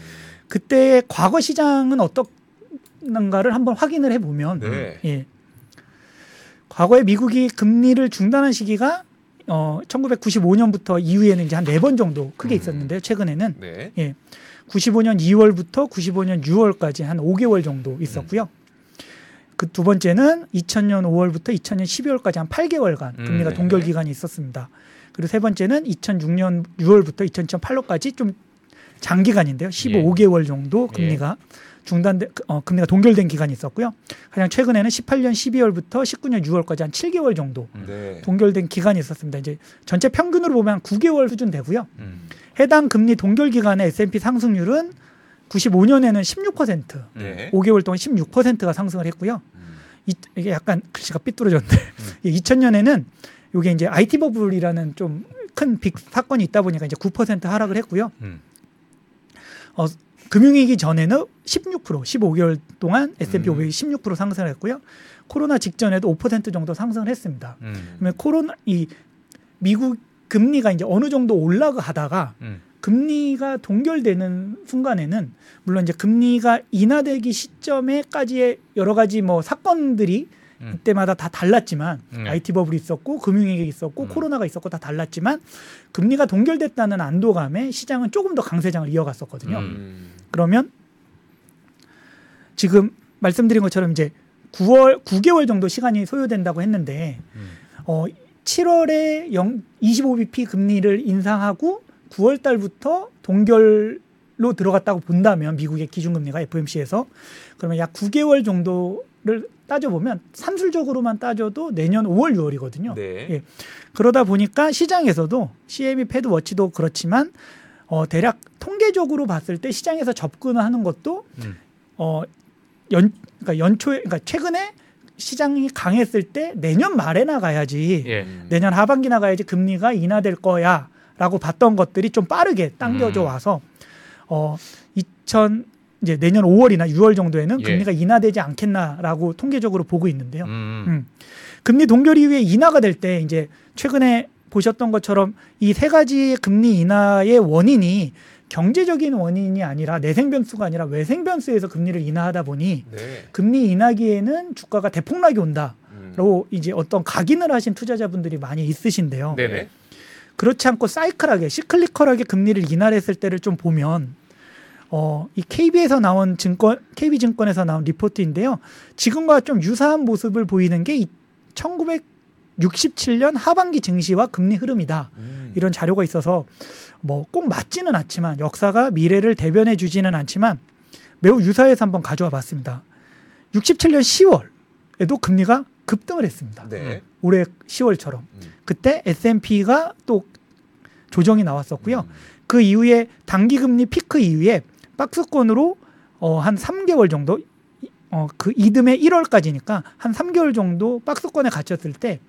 Speaker 3: 그때 과거 시장은 어떻는가를 한번 확인을 해 보면
Speaker 1: 네.
Speaker 3: 예. 과거에 미국이 금리를 중단한 시기가 어 1995년부터 이후에는 이제 한 네 번 정도 크게
Speaker 1: 음.
Speaker 3: 있었는데요. 최근에는
Speaker 1: 네.
Speaker 3: 95년 2월부터 95년 6월까지 한 5개월 정도 있었고요. 그 두 번째는 2000년 5월부터 2000년 12월까지 한 8개월간
Speaker 2: 음,
Speaker 3: 금리가
Speaker 1: 네.
Speaker 3: 동결 기간이 있었습니다. 그리고 세 번째는 2006년 6월부터 2008년까지 좀 장기간인데요. 15개월 정도 금리가 중단된 어, 금리가 동결된 기간이 있었고요. 가장 최근에는 18년 12월부터 19년 6월까지 한 7개월 정도
Speaker 1: 네.
Speaker 3: 동결된 기간이 있었습니다. 이제 전체 평균으로 보면 한 9개월 수준 되고요.
Speaker 2: 음.
Speaker 3: 해당 금리 동결 기간의 S&P 상승률은 95년에는 16%,
Speaker 1: 네.
Speaker 3: 5개월 동안 16%가 상승을 했고요.
Speaker 1: 음.
Speaker 3: 이, 이게 약간 글씨가 삐뚤어졌는데 [LAUGHS] 2000년에는 이게 이제 IT 버블이라는 좀 큰 빅 사건이 있다 보니까 이제 9% 하락을 했고요.
Speaker 2: 음.
Speaker 3: 어, 금융위기 전에는 16% 15개월 동안 S&P
Speaker 1: 음.
Speaker 3: 500이 16% 상승을 했고요. 코로나 직전에도 5% 정도 상승을 했습니다.
Speaker 2: 음.
Speaker 3: 그러면 코로나 이 미국 금리가 이제 어느 정도 올라가다가
Speaker 2: 음.
Speaker 3: 금리가 동결되는 순간에는 물론 이제 금리가 인하되기 시점에까지의 여러 가지 뭐 사건들이
Speaker 2: 음.
Speaker 3: 그때마다 다 달랐지만
Speaker 2: 음.
Speaker 3: IT 버블이 있었고 금융위기 있었고
Speaker 2: 음.
Speaker 3: 코로나가 있었고 다 달랐지만 금리가 동결됐다는 안도감에 시장은 조금 더 강세장을 이어갔었거든요.
Speaker 2: 음.
Speaker 1: 음.
Speaker 3: 그러면 지금 말씀드린 것처럼 이제 9월 9개월 정도 시간이 소요된다고 했는데
Speaker 2: 음.
Speaker 3: 어 7월에 0 25bp 금리를 인상하고 9월 달부터 동결 로 들어갔다고 본다면 미국의 기준금리가 FOMC에서 그러면 약 9개월 정도를 따져보면 산술적으로만 따져도 내년 5월 6월이거든요.
Speaker 1: 네.
Speaker 3: 예. 그러다 보니까 시장에서도 CME 패드 워치도 그렇지만 어 대략 통계적으로 봤을 때 시장에서 접근을 하는 것도
Speaker 2: 음.
Speaker 3: 어 연 그러니까 연초에 그러니까 최근에 시장이 강했을 때 내년 말에 나가야지
Speaker 2: 예.
Speaker 1: 음.
Speaker 3: 내년 하반기 나가야지 금리가 인하될 거야라고 봤던 것들이 좀 빠르게 당겨져
Speaker 2: 음.
Speaker 3: 와서 어2000 이제 내년 5월이나 6월 정도에는
Speaker 2: 예.
Speaker 3: 금리가 인하되지 않겠나라고 통계적으로 보고 있는데요.
Speaker 2: 음.
Speaker 3: 음. 금리 동결 이 후에 인하가 될 때 이제 최근에 보셨던 것처럼 이 세 가지 금리 인하의 원인이 경제적인 원인이 아니라 내생 변수가 아니라 외생 변수에서 금리를 인하하다 보니
Speaker 1: 네.
Speaker 3: 금리 인하기에는 주가가 대폭락이 온다라고
Speaker 1: 음.
Speaker 3: 이제 어떤 각인을 하신 투자자분들이 많이 있으신데요.
Speaker 2: 네네.
Speaker 3: 그렇지 않고 사이클하게 시클리컬하게 금리를 인하했을 때를 좀 보면 어, 이 KB에서 나온 증권 KB 증권에서 나온 리포트인데요. 지금과 좀 유사한 모습을 보이는 게 1967년 하반기 증시와 금리 흐름이다.
Speaker 1: 음.
Speaker 3: 이런 자료가 있어서 뭐 꼭 맞지는 않지만 역사가 미래를 대변해 주지는 않지만 매우 유사해서 한번 가져와 봤습니다. 67년 10월에도 금리가 급등을 했습니다.
Speaker 1: 네.
Speaker 3: 올해 10월처럼.
Speaker 1: 음.
Speaker 3: 그때 S&P가 또 조정이 나왔었고요.
Speaker 1: 음.
Speaker 3: 그 이후에 단기 금리 피크 이후에 박스권으로 어, 한 3개월 정도 어, 그 이듬해 1월까지니까 한 3개월 정도 박스권에 갇혔을 때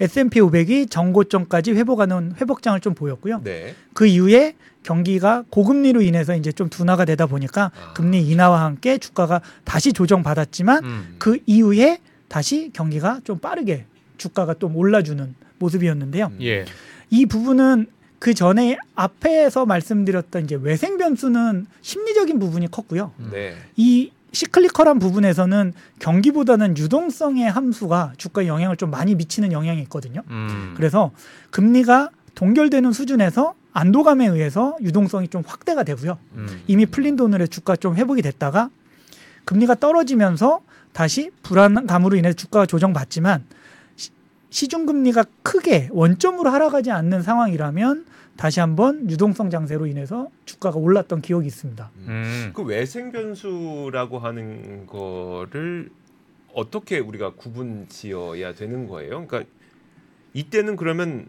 Speaker 3: S&P 500이 정고점까지 회복하는 회복장을 좀 보였고요.
Speaker 1: 네.
Speaker 3: 그 이후에 경기가 고금리로 인해서 이제 좀 둔화가 되다 보니까
Speaker 1: 아.
Speaker 3: 금리 인하와 함께 주가가 다시 조정받았지만
Speaker 2: 음.
Speaker 3: 그 이후에 다시 경기가 좀 빠르게 주가가 좀 올라주는 모습이었는데요.
Speaker 1: 음.
Speaker 2: 예.
Speaker 3: 이 부분은 그 전에 앞에서 말씀드렸던 이제 외생 변수는 심리적인 부분이 컸고요.
Speaker 1: 네.
Speaker 3: 이 시클리컬한 부분에서는 경기보다는 유동성의 함수가 주가에 영향을 좀 많이 미치는 영향이 있거든요.
Speaker 2: 음.
Speaker 3: 그래서 금리가 동결되는 수준에서 안도감에 의해서 유동성이 좀 확대가 되고요.
Speaker 2: 음.
Speaker 3: 이미 풀린 돈으로 주가 좀 회복이 됐다가 금리가 떨어지면서 다시 불안감으로 인해 주가가 조정받지만 시- 시중금리가 크게 원점으로 하락하지 않는 상황이라면 다시 한번 유동성 장세로 인해서 주가가 올랐던 기억이 있습니다.
Speaker 2: 음.
Speaker 1: 그 외생 변수라고 하는 거를 어떻게 우리가 구분 지어야 되는 거예요? 그러니까 이때는 그러면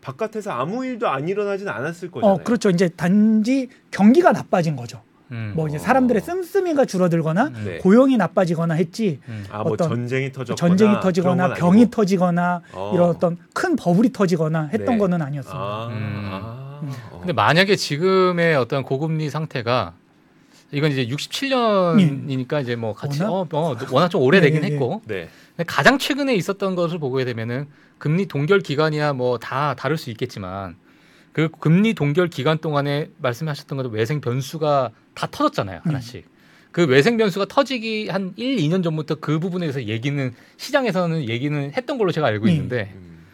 Speaker 1: 바깥에서 아무 일도 안 일어나진 않았을 거잖아요.
Speaker 3: 어, 그렇죠. 이제 단지 경기가 나빠진 거죠.
Speaker 2: 음.
Speaker 3: 뭐 이제
Speaker 1: 어.
Speaker 3: 사람들의 씀씀이가 줄어들거나
Speaker 1: 네.
Speaker 3: 고용이 나빠지거나 했지
Speaker 2: 음.
Speaker 1: 아, 뭐
Speaker 3: 어떤
Speaker 1: 전쟁이 터졌거나
Speaker 3: 전쟁이 터지거나
Speaker 1: 건
Speaker 3: 병이
Speaker 1: 아니고.
Speaker 3: 터지거나
Speaker 1: 어.
Speaker 3: 이런 어떤 큰 버블이 터지거나 했던
Speaker 1: 네.
Speaker 3: 거는 아니었습니다.
Speaker 1: 아,
Speaker 2: 음.
Speaker 1: 아.
Speaker 3: 음.
Speaker 1: 어.
Speaker 2: 근데 만약에 지금의 어떤 고금리 상태가 이건 이제 67년이니까 이제 뭐 같이
Speaker 3: 워낙?
Speaker 2: 어, 어, 워낙 좀 오래되긴
Speaker 3: 네.
Speaker 2: 했고
Speaker 1: 네.
Speaker 2: 가장 최근에 있었던 것을 보게 되면은 금리 동결 기간이야 뭐 다 다를 수 있겠지만 그 금리 동결 기간 동안에 말씀하셨던 것도 외생 변수가 다 터졌잖아요 하나씩. 그 외생 변수가 터지기 한 1, 2년 전부터 그 부분에 대해서 얘기는 시장에서는 얘기는 했던 걸로 제가 알고
Speaker 3: 네.
Speaker 2: 있는데
Speaker 1: 음.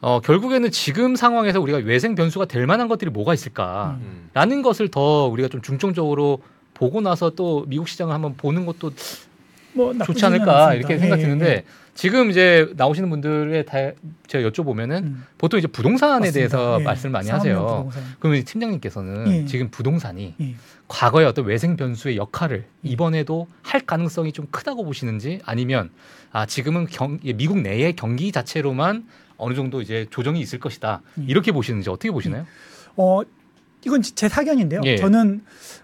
Speaker 2: 어, 결국에는 지금 상황에서 우리가 외생 변수가 될 만한 것들이 뭐가 있을까?
Speaker 1: 음.
Speaker 2: 라는 것을 더 우리가 좀 중점적으로 보고 나서 또 미국 시장을 한번 보는 것도
Speaker 3: 뭐
Speaker 2: 좋지 않을까
Speaker 3: 않습니다.
Speaker 2: 이렇게
Speaker 3: 예,
Speaker 2: 생각 드는데
Speaker 3: 예,
Speaker 2: 지금 이제 나오시는 분들의 다 제가 여쭤보면은
Speaker 3: 음.
Speaker 2: 보통 이제 부동산에
Speaker 3: 맞습니다.
Speaker 2: 대해서
Speaker 3: 예.
Speaker 2: 말씀을 많이 하세요.
Speaker 3: 부동산.
Speaker 2: 그러면 팀장님께서는
Speaker 3: 예.
Speaker 2: 지금 부동산이
Speaker 3: 예.
Speaker 2: 과거의 어떤 외생 변수의 역할을
Speaker 3: 예.
Speaker 2: 이번에도 할 가능성이 좀 크다고 보시는지 아니면 아 지금은 경, 예, 미국 내의 경기 자체로만 어느 정도 이제 조정이 있을 것이다
Speaker 3: 예.
Speaker 2: 이렇게 보시는지 어떻게 보시나요?
Speaker 3: 어 이건 제 사견인데요.
Speaker 2: 예.
Speaker 3: 저는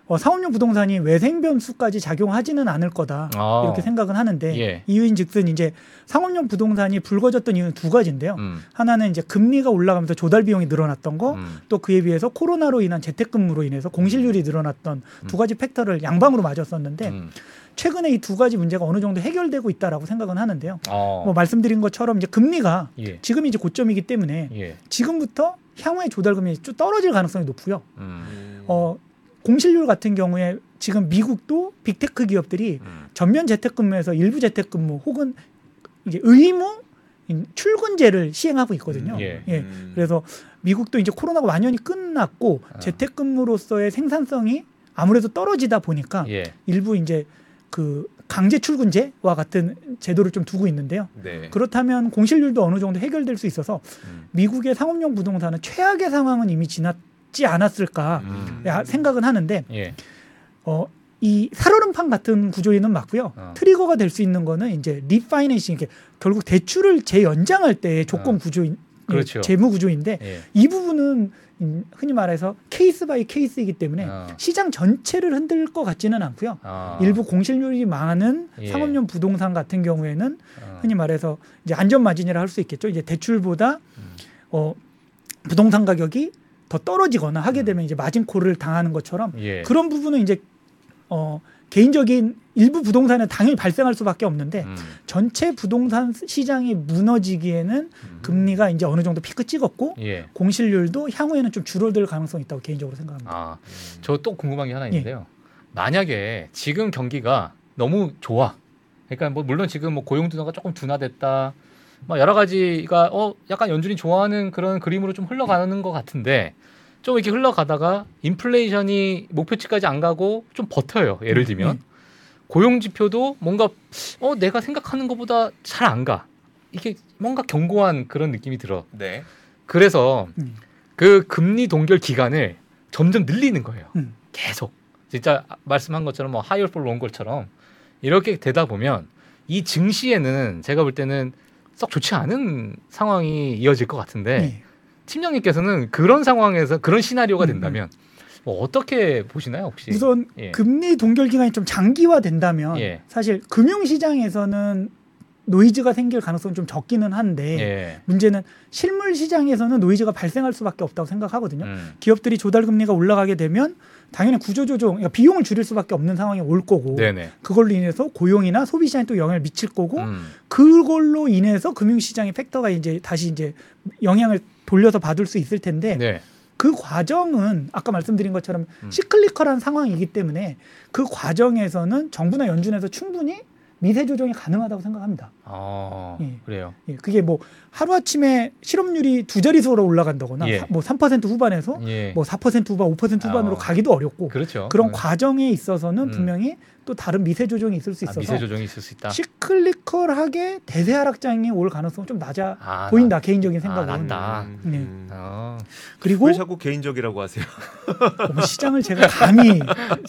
Speaker 3: 어, 상업용 부동산이 외생 변수까지 작용하지는 않을 거다
Speaker 2: 아.
Speaker 3: 이렇게 생각은 하는데
Speaker 2: 예.
Speaker 3: 이유인즉슨 이제 상업용 부동산이 불거졌던 이유는 두 가지인데요.
Speaker 2: 음,
Speaker 3: 하나는 이제 금리가 올라가면서 조달 비용이 늘어났던 거,
Speaker 2: 음,
Speaker 3: 또 그에 비해서 코로나로 인한 재택근무로 인해서 공실률이 늘어났던
Speaker 2: 음.
Speaker 3: 두 가지 factor를 양방으로 맞았었는데
Speaker 2: 음.
Speaker 3: 최근에 이 두 가지 문제가 어느 정도 해결되고 있다라고 생각은 하는데요.
Speaker 2: 어.
Speaker 3: 뭐 말씀드린 것처럼 이제 금리가
Speaker 2: 예.
Speaker 3: 지금이 이제 고점이기 때문에
Speaker 2: 예.
Speaker 3: 지금부터 향후에 조달금리 쭉 떨어질 가능성이 높고요.
Speaker 2: 음.
Speaker 1: 음.
Speaker 3: 어, 공실률 같은 경우에 지금 미국도 빅테크 기업들이
Speaker 2: 음.
Speaker 3: 전면 재택근무에서 일부 재택근무 혹은 이제 의무 출근제를 시행하고 있거든요.
Speaker 2: 음, 예.
Speaker 1: 음.
Speaker 3: 그래서 미국도 이제 코로나가 완전히 끝났고
Speaker 2: 아.
Speaker 3: 재택근무로서의 생산성이 아무래도 떨어지다 보니까
Speaker 2: 예.
Speaker 3: 일부 이제 그 강제 출근제와 같은 제도를 좀 두고 있는데요.
Speaker 1: 네.
Speaker 3: 그렇다면 공실률도 어느 정도 해결될 수 있어서
Speaker 2: 음.
Speaker 3: 미국의 상업용 부동산은 최악의 상황은 이미 지났 있지 않았을까
Speaker 1: 음.
Speaker 3: 야, 생각은 하는데
Speaker 2: 예.
Speaker 3: 어, 이 살얼음판 같은 구조에는 맞고요.
Speaker 2: 어.
Speaker 3: 트리거가 될 수 있는 거는 이제 refinancing 이게 결국 대출을 재연장할 때의 조건
Speaker 2: 어.
Speaker 3: 구조인
Speaker 2: 그렇죠.
Speaker 3: 재무 구조인데
Speaker 2: 예.
Speaker 3: 이 부분은 음, 흔히 말해서 case by case이기 때문에
Speaker 2: 어.
Speaker 3: 시장 전체를 흔들 것 같지는 않고요.
Speaker 2: 아.
Speaker 3: 일부 공실률이 많은
Speaker 2: 예.
Speaker 3: 상업용 부동산 같은 경우에는
Speaker 2: 어.
Speaker 3: 흔히 말해서 이제 안전 마진이라 할 수 있겠죠. 이제 대출보다
Speaker 2: 음.
Speaker 3: 어, 부동산 가격이 더 떨어지거나 하게
Speaker 2: 음.
Speaker 3: 되면 이제 마진콜을 당하는 것처럼
Speaker 2: 예.
Speaker 3: 그런 부분은 이제 어, 개인적인 일부 부동산에 당연히 발생할 수밖에 없는데
Speaker 2: 음.
Speaker 3: 전체 부동산 시장이 무너지기에는
Speaker 2: 음.
Speaker 3: 금리가 이제 어느 정도 피크 찍었고
Speaker 2: 예.
Speaker 3: 공실률도 향후에는 좀 줄어들 가능성이 있다고 개인적으로 생각합니다.
Speaker 2: 아, 저 또 궁금한 게 하나 있는데요. 만약에 지금 경기가 너무 좋아. 그러니까 뭐 물론 지금 뭐 고용 둔화가 조금 둔화됐다. 뭐 여러 가지가 어 약간 연준이 좋아하는 그런 그림으로 좀 흘러가는 것 같은데 좀 이렇게 흘러가다가 인플레이션이 목표치까지 안 가고 좀 버텨요. 예를 들면
Speaker 3: 음.
Speaker 2: 고용 지표도 뭔가 어 내가 생각하는 것보다 잘 안 가. 이게 뭔가 견고한 그런 느낌이 들어.
Speaker 1: 네.
Speaker 2: 그래서
Speaker 3: 음.
Speaker 2: 그 금리 동결 기간을 점점 늘리는 거예요.
Speaker 3: 음.
Speaker 2: 계속 진짜 말씀한 것처럼 뭐 higher for longer처럼 이렇게 되다 보면 이 증시에는 제가 볼 때는 썩 좋지 않은 상황이 이어질 것 같은데
Speaker 3: 네.
Speaker 2: 팀장님께서는 그런 상황에서 그런 시나리오가
Speaker 3: 음,
Speaker 2: 된다면 뭐 어떻게 보시나요 혹시?
Speaker 3: 우선
Speaker 2: 예.
Speaker 3: 금리 동결 기간이 좀 장기화 된다면
Speaker 2: 예.
Speaker 3: 사실 금융 시장에서는 노이즈가 생길 가능성은 좀 적기는 한데
Speaker 2: 예.
Speaker 3: 문제는 실물 시장에서는 노이즈가 발생할 수밖에 없다고 생각하거든요.
Speaker 2: 음.
Speaker 3: 기업들이 조달 금리가 올라가게 되면 당연히 구조 조정, 그러니까 비용을 줄일 수밖에 없는 상황이 올 거고
Speaker 2: 네네.
Speaker 3: 그걸로 인해서 고용이나 소비 시장에 또 영향을 미칠 거고
Speaker 2: 음.
Speaker 3: 그걸로 인해서 금융 시장의 팩터가 이제 다시 이제 영향을 돌려서 받을 수 있을 텐데
Speaker 2: 네.
Speaker 3: 그 과정은 아까 말씀드린 것처럼
Speaker 2: 음.
Speaker 3: 시클리컬한 상황이기 때문에 그 과정에서는 정부나 연준에서 충분히 미세 조정이 가능하다고 생각합니다.
Speaker 2: 아
Speaker 3: 예.
Speaker 2: 그래요.
Speaker 3: 예, 그게 뭐 하루 아침에 실업률이 두 자릿수로 올라간다거나
Speaker 2: 예.
Speaker 3: 사- 뭐3% 후반에서
Speaker 2: 예.
Speaker 3: 뭐4% 후반, 5% 후반으로
Speaker 2: 아.
Speaker 3: 가기도 어렵고
Speaker 2: 그렇죠.
Speaker 3: 그런
Speaker 2: 음.
Speaker 3: 과정에 있어서는
Speaker 2: 음.
Speaker 3: 분명히 또 다른 미세 조정이 있을 수
Speaker 2: 아,
Speaker 3: 있어서
Speaker 2: 미세 조정이 있을 수 있다.
Speaker 3: 시클리컬하게 대세 하락장이 올 가능성 좀 낮아
Speaker 2: 아,
Speaker 3: 보인다
Speaker 2: 나-
Speaker 3: 개인적인
Speaker 2: 아,
Speaker 3: 생각은
Speaker 2: 낮다.
Speaker 1: 음,
Speaker 3: 네.
Speaker 1: 음.
Speaker 2: 어.
Speaker 3: 그리고
Speaker 1: 왜 자꾸 개인적이라고 하세요? [LAUGHS]
Speaker 3: 뭐 시장을 제가 감히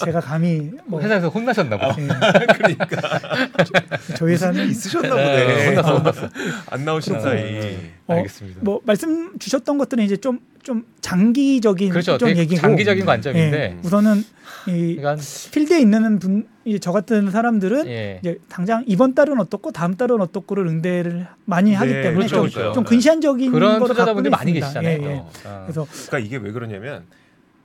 Speaker 3: 제가 감히 뭐
Speaker 2: 회사에서 혼나셨나 봐.
Speaker 3: 예, [LAUGHS]
Speaker 1: 그러니까
Speaker 3: 저 회사는
Speaker 1: 있으셨나
Speaker 2: 네,
Speaker 1: 보네.
Speaker 2: 혼났어, 혼났어.
Speaker 1: 안 나오신
Speaker 2: 어,
Speaker 1: 사이.
Speaker 3: 어,
Speaker 2: 알겠습니다.
Speaker 3: 뭐 말씀 주셨던 것들은 이제 좀 좀 장기적인
Speaker 2: 그렇죠.
Speaker 3: 좀 얘기고
Speaker 2: 장기적인 관점인데.
Speaker 3: 예, 우선은 이
Speaker 2: 그러니까
Speaker 3: 필드에 있는 분, 이저 같은 사람들은
Speaker 2: 예.
Speaker 3: 이제 당장 이번 달은 어떻고 다음 달은 어떻고를 응대를 많이 하기
Speaker 1: 네,
Speaker 3: 때문에
Speaker 2: 그렇죠,
Speaker 3: 좀,
Speaker 2: 그렇죠.
Speaker 3: 좀 근시안적인
Speaker 2: 그런
Speaker 3: 거를
Speaker 2: 투자자분들 많이
Speaker 3: 있습니다.
Speaker 2: 계시잖아요.
Speaker 3: 예, 예.
Speaker 1: 어.
Speaker 2: 어.
Speaker 3: 그래서
Speaker 1: 그러니까 이게 왜 그러냐면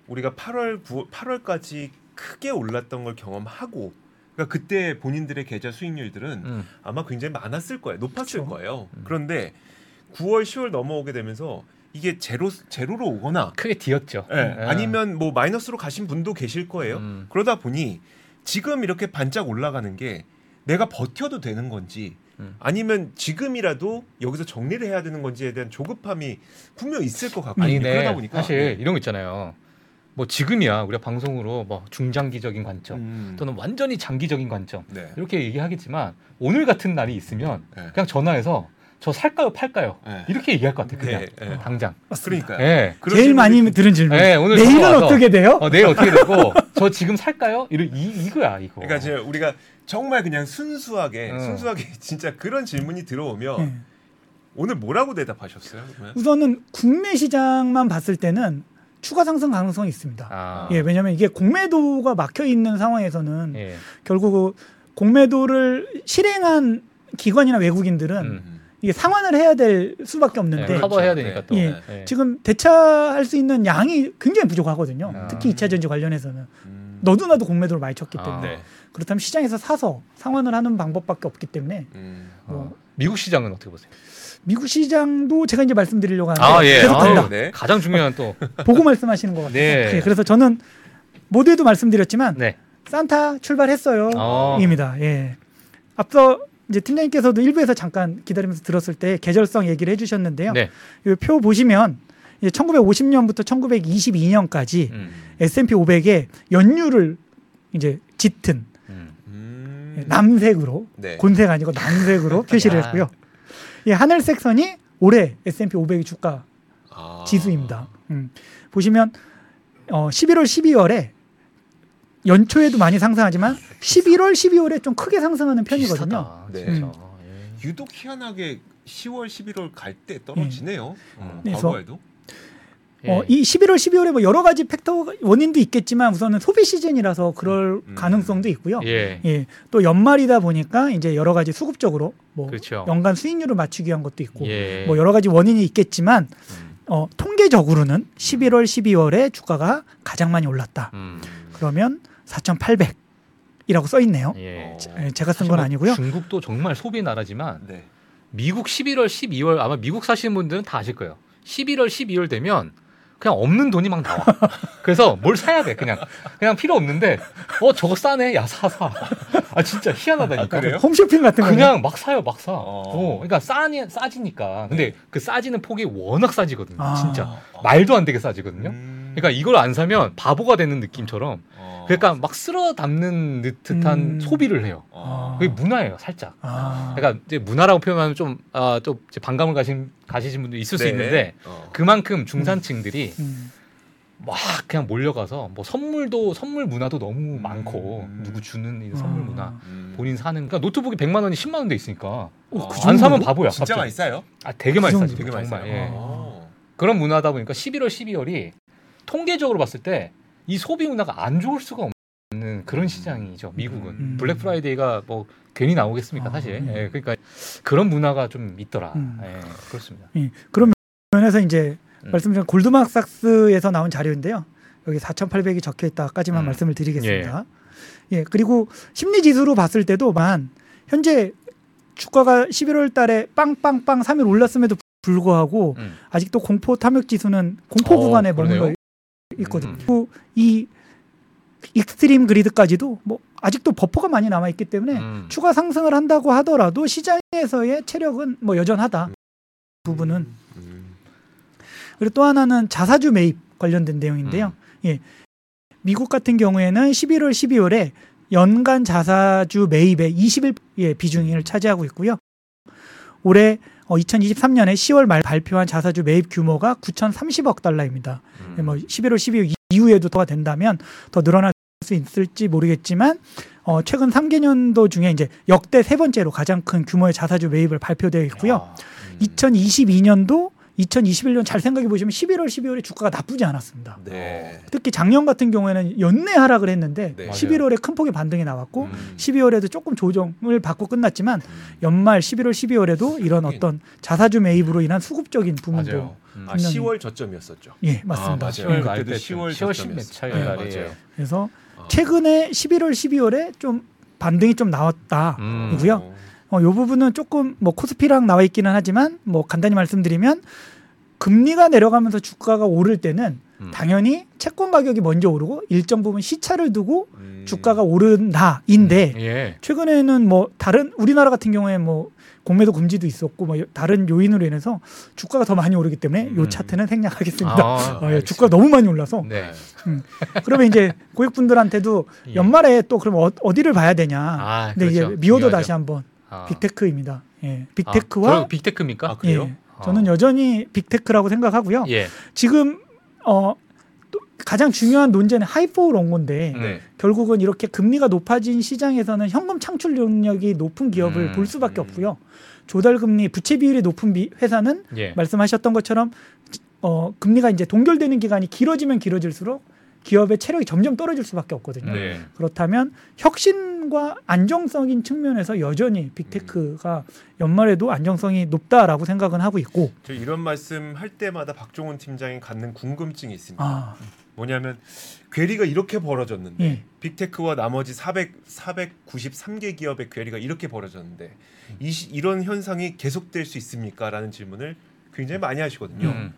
Speaker 1: 우리가 8월 9 8월까지 크게 올랐던 걸 경험하고 그러니까 그때 본인들의 계좌 수익률들은
Speaker 2: 음.
Speaker 1: 아마 굉장히 많았을 거예요. 높았을
Speaker 3: 그렇죠.
Speaker 1: 거예요.
Speaker 2: 음.
Speaker 1: 그런데 9월 10월 넘어오게 되면서 이게 제로 제로로 오거나
Speaker 2: 크게 뒤었죠.
Speaker 1: 예,
Speaker 2: 예.
Speaker 1: 아니면 뭐 마이너스로 가신 분도 계실 거예요.
Speaker 2: 음.
Speaker 1: 그러다 보니 지금 이렇게 반짝 올라가는 게 내가 버텨도 되는 건지
Speaker 2: 음.
Speaker 1: 아니면 지금이라도 여기서 정리를 해야 되는 건지에 대한 조급함이 분명 있을 것 같거든요.
Speaker 2: 아니
Speaker 1: 그러다 보니까
Speaker 2: 사실 이런 거 있잖아요. 뭐 지금이야 우리가 방송으로 뭐 중장기적인 관점
Speaker 1: 음.
Speaker 2: 또는 완전히 장기적인 관점
Speaker 1: 네.
Speaker 2: 이렇게 얘기하겠지만 오늘 같은 날이 있으면
Speaker 1: 네.
Speaker 2: 그냥 전화해서 저 살까요 팔까요
Speaker 1: 네.
Speaker 2: 이렇게 얘기할 것 같아 그냥
Speaker 1: 네, 네.
Speaker 2: 당장.
Speaker 1: 그러니까요.
Speaker 2: 예.
Speaker 1: 그런
Speaker 3: 제일 많이
Speaker 1: 질문이
Speaker 3: 들은 질문.
Speaker 2: 네, 오늘
Speaker 3: 내일은
Speaker 2: 와서
Speaker 3: 어떻게 돼요?
Speaker 2: 어, 내일 어떻게 되고 저 지금 살까요? 이런 이 이거야 이거.
Speaker 1: 그러니까 이제 우리가 정말 그냥 순수하게
Speaker 2: 어.
Speaker 1: 순수하게 [LAUGHS] 진짜 그런 질문이 들어오면
Speaker 3: 예.
Speaker 1: 오늘 뭐라고 대답하셨어요? 그러면?
Speaker 3: 우선은 국내 시장만 봤을 때는 추가 상승 가능성이 있습니다.
Speaker 2: 아.
Speaker 3: 예, 왜냐하면 이게 공매도가 막혀 있는 상황에서는
Speaker 2: 예.
Speaker 3: 결국 그 공매도를 실행한 기관이나 외국인들은
Speaker 2: 음.
Speaker 3: 이게 상환을 해야 될 수밖에 없는데
Speaker 2: 네, 커버해야
Speaker 1: 네.
Speaker 2: 되니까 또.
Speaker 3: 예.
Speaker 2: 예.
Speaker 3: 지금 대차할 수 있는 양이 굉장히 부족하거든요.
Speaker 2: 아.
Speaker 3: 특히 2차 전지 관련해서는
Speaker 1: 음.
Speaker 3: 너도 나도 공매도를 많이 쳤기
Speaker 2: 아.
Speaker 3: 때문에
Speaker 1: 네.
Speaker 3: 그렇다면 시장에서 사서 상환을 하는 방법밖에 없기 때문에
Speaker 1: 음.
Speaker 2: 어. 미국 시장은 어떻게 보세요?
Speaker 3: 미국 시장도 제가 이제 말씀드리려고 하는데
Speaker 2: 아 예.
Speaker 3: 계속 간다.
Speaker 1: 네.
Speaker 2: 가장 중요한 또. [LAUGHS]
Speaker 3: 보고 말씀하시는 것 같아요.
Speaker 2: 네.
Speaker 3: 예, 그래서 저는 모두에도 말씀드렸지만
Speaker 2: 네.
Speaker 3: 산타 출발했어요.
Speaker 2: 어.
Speaker 3: 입니다. 예. 앞서 이제 팀장님께서도 일부에서 잠깐 기다리면서 들었을 때 계절성 얘기를 해주셨는데요.
Speaker 2: 네.
Speaker 3: 이표 보시면 이제 1950년부터 1922년까지
Speaker 2: 음.
Speaker 3: S&P 500의 연율을 이제 짙은
Speaker 2: 음.
Speaker 1: 음.
Speaker 3: 남색으로
Speaker 1: 네.
Speaker 3: 곤색 아니고 남색으로 [LAUGHS] 표시를
Speaker 2: 야.
Speaker 3: 했고요. 이 하늘색 선이 올해 S&P 500 주가
Speaker 1: 아.
Speaker 3: 지수입니다. 음. 보시면 어, 11월, 12월에 연초에도 많이 상승하지만 11월, 12월에 좀 크게 상승하는 편이거든요.
Speaker 2: 비슷하다,
Speaker 1: 네.
Speaker 2: 진짜. 예.
Speaker 1: 유독 희한하게 10월, 11월 갈 때 떨어지네요. 음,
Speaker 3: 그래서
Speaker 1: 과거에도.
Speaker 3: 어,
Speaker 2: 예.
Speaker 3: 이 11월, 12월에 뭐 여러 가지 팩터 원인도 있겠지만 우선은 소비 시즌이라서 그럴
Speaker 1: 음.
Speaker 3: 가능성도 있고요.
Speaker 2: 예.
Speaker 3: 예, 또 연말이다 보니까 이제 여러 가지 수급적으로 뭐
Speaker 2: 그렇죠.
Speaker 3: 연간 수익률을 맞추기 위한 것도 있고
Speaker 2: 예.
Speaker 3: 뭐 여러 가지 원인이 있겠지만
Speaker 2: 음.
Speaker 3: 어, 통계적으로는 11월, 12월에 주가가 가장 많이 올랐다.
Speaker 2: 음.
Speaker 3: 그러면 4,800이라고 써 있네요.
Speaker 2: 예.
Speaker 1: 어.
Speaker 3: 예, 제가 쓴
Speaker 2: 사실 건뭐
Speaker 3: 아니고요.
Speaker 2: 중국도 정말 소비 나라지만
Speaker 1: 네.
Speaker 2: 미국 11월, 12월 아마 미국 사시는 분들은 다 아실 거예요. 11월, 12월 되면 그냥 없는 돈이 막 나와. [LAUGHS] 그래서 뭘 사야 돼 그냥 그냥 필요 없는데 어 저거 싸네 야 사 사. 아 진짜 희한하다니까.
Speaker 1: 아?
Speaker 3: 홈쇼핑 같은 거
Speaker 2: 그냥 막 사요 막 사.
Speaker 1: 어.
Speaker 2: 어. 그러니까 싸니 싸지니까. 근데 그 싸지는 폭이 워낙 싸지거든요.
Speaker 3: 아.
Speaker 2: 진짜 말도 안 되게 싸지거든요.
Speaker 1: 음.
Speaker 2: 그러니까 이걸 안 사면 바보가 되는 느낌처럼
Speaker 1: 어.
Speaker 2: 그러니까 막 쓸어 담는 듯한
Speaker 3: 음.
Speaker 2: 소비를 해요.
Speaker 1: 어.
Speaker 2: 그게 문화예요, 살짝.
Speaker 3: 아,
Speaker 2: 그러니까 이제 문화라고 표현하면 좀, 아, 좀 반감을 가신, 가시신 분도 있을 수
Speaker 1: 네.
Speaker 2: 있는데
Speaker 1: 어.
Speaker 2: 그만큼 중산층들이
Speaker 3: 음.
Speaker 2: 막 그냥 몰려가서 뭐 선물도 선물 문화도 너무
Speaker 1: 음.
Speaker 2: 많고 누구 주는 이 선물
Speaker 3: 아.
Speaker 2: 문화
Speaker 1: 음.
Speaker 2: 본인 사는 그러니까 노트북이 100만 원이 10만 원돼 있으니까
Speaker 3: 어, 그
Speaker 1: 안?
Speaker 2: 사면 바보야.
Speaker 1: 진짜
Speaker 2: 갑자기.
Speaker 1: 많이 싸요?
Speaker 2: 아 되게 많이
Speaker 3: 그
Speaker 2: 싸지.
Speaker 3: 정도?
Speaker 1: 되게 많이
Speaker 2: 정말.
Speaker 1: 싸요.
Speaker 2: 예.
Speaker 1: 어.
Speaker 2: 그런 문화다 보니까 11월, 12월이 통계적으로 봤을 때 이 소비 문화가 안 좋을 수가 없는 그런 시장이죠. 미국은
Speaker 3: 음.
Speaker 2: 블랙 프라이데이가 뭐 괜히 나오겠습니까
Speaker 3: 아,
Speaker 2: 사실.
Speaker 3: 음.
Speaker 2: 예, 그러니까 그런 문화가 좀 있더라.
Speaker 3: 음.
Speaker 2: 예, 그렇습니다.
Speaker 3: 예. 그런 면에서 이제
Speaker 2: 음.
Speaker 3: 말씀드린 골드만삭스에서 나온 자료인데요. 여기 4,800이 적혀 있다까지만
Speaker 2: 음.
Speaker 3: 말씀을 드리겠습니다. 예. 그리고 심리 지수로 봤을 때도만 현재 주가가 11월 달에 빵빵빵 3일 올랐음에도 불구하고
Speaker 2: 음.
Speaker 3: 아직도 공포 탐욕 지수는 공포
Speaker 2: 어,
Speaker 3: 구간에. 머물러 있거든요.
Speaker 2: 음.
Speaker 3: 이 extreme greed까지도 뭐 아직도 버퍼가 많이 남아 있기 때문에
Speaker 2: 음.
Speaker 3: 추가 상승을 한다고 하더라도 시장에서의 체력은 뭐 여전하다. 부분은
Speaker 1: 음.
Speaker 3: 그리고 또 하나는 자사주 매입 관련된 내용인데요.
Speaker 2: 음.
Speaker 3: 예. 미국 같은 경우에는 11월, 12월에 연간 자사주 매입의 21 예, 비중을 차지하고 있고요. 올해 어, 2023년에 10월 말 발표한 자사주 매입 규모가 9,030억 달러입니다.
Speaker 2: 음.
Speaker 3: 뭐 11월, 12월 이후에도 더 된다면 더 늘어날 수 있을지 모르겠지만 어, 최근 3개년도 중에 이제 역대 세 번째로 가장 큰 규모의 자사주 매입을 발표되어 있고요.
Speaker 1: 아, 음.
Speaker 3: 2022년도 2021년 잘 생각해 보시면 11월, 12월에 주가가 나쁘지 않았습니다.
Speaker 1: 네.
Speaker 3: 특히 작년 같은 경우에는 연내 하락을 했는데
Speaker 1: 네.
Speaker 3: 11월에 큰 폭의 반등이 나왔고
Speaker 1: 음.
Speaker 3: 12월에도 조금 조정을 받고 끝났지만 연말 11월, 12월에도 이런. 어떤 자사주 매입으로 인한 수급적인 부분도
Speaker 1: 맞아요.
Speaker 2: 음.
Speaker 1: 아,
Speaker 3: 분명히-
Speaker 1: 10월 저점이었었죠.
Speaker 3: 예 맞습니다.
Speaker 1: 아,
Speaker 2: 10월
Speaker 1: 맞아요.
Speaker 2: 말
Speaker 1: 그때도
Speaker 2: 때
Speaker 1: 10월
Speaker 2: 10월 10몇
Speaker 1: 저점이었어요.
Speaker 2: 차이
Speaker 1: 네. 맞아요.
Speaker 3: 그래서
Speaker 1: 아.
Speaker 3: 최근에 11월, 12월에 좀 반등이 좀 나왔다.
Speaker 2: 음.
Speaker 1: 어,
Speaker 3: 요 부분은 조금 뭐 코스피랑 나와 있기는 하지만 뭐 간단히 말씀드리면 금리가 내려가면서 주가가 오를 때는
Speaker 2: 음.
Speaker 3: 당연히 채권 가격이 먼저 오르고 일정 부분 시차를 두고
Speaker 1: 음.
Speaker 3: 주가가 오른다인데
Speaker 2: 예.
Speaker 3: 최근에는 뭐 다른 우리나라 같은 경우에 뭐 공매도 금지도 있었고 뭐 다른 요인으로 인해서 주가가 더 많이 오르기 때문에 요
Speaker 2: 음.
Speaker 3: 차트는 생략하겠습니다.
Speaker 2: 아, [LAUGHS]
Speaker 3: 어, 예, 주가가 너무 많이 올라서
Speaker 2: 네.
Speaker 3: 그러면 이제 고객분들한테도 [LAUGHS]
Speaker 2: 예.
Speaker 3: 연말에 또 그럼 어, 어디를 봐야 되냐?
Speaker 2: 아,
Speaker 3: 근데
Speaker 2: 그렇죠.
Speaker 3: 이제 미워도
Speaker 2: 중요하죠.
Speaker 3: 다시 한번
Speaker 2: 아.
Speaker 3: 빅테크입니다. 예,
Speaker 2: 아,
Speaker 3: 빅테크와
Speaker 2: 저는 빅테크입니까?
Speaker 1: 아, 그래요?
Speaker 3: 예, 저는 여전히 빅테크라고 생각하고요.
Speaker 2: 예.
Speaker 3: 지금 어또 가장 중요한 논제는 high for
Speaker 2: 음.
Speaker 1: 네.
Speaker 3: 결국은 이렇게 금리가 높아진 시장에서는 현금 창출 능력이 높은 기업을
Speaker 2: 음,
Speaker 3: 볼 수밖에
Speaker 1: 음.
Speaker 3: 없고요. 조달 금리 부채 비율이 높은 비- 회사는
Speaker 2: 예.
Speaker 3: 말씀하셨던 것처럼 어 금리가 이제 동결되는 기간이 길어지면 길어질수록 기업의 체력이 점점 떨어질 수밖에 없거든요.
Speaker 2: 네.
Speaker 3: 그렇다면 혁신과 안정성인 측면에서 여전히 빅테크가 연말에도 안정성이 높다라고 생각은 하고 있고
Speaker 1: 저 이런 말씀 할 때마다 박종훈 팀장이 갖는 궁금증이 있습니다.
Speaker 3: 아,
Speaker 1: 뭐냐면 괴리가 이렇게 벌어졌는데
Speaker 3: 예.
Speaker 1: 빅테크와 나머지 400 493개 기업의 괴리가 이렇게 벌어졌는데 이, 시- 이런 현상이 계속될 수 있습니까?라는 질문을 굉장히 많이 하시거든요.
Speaker 2: 음.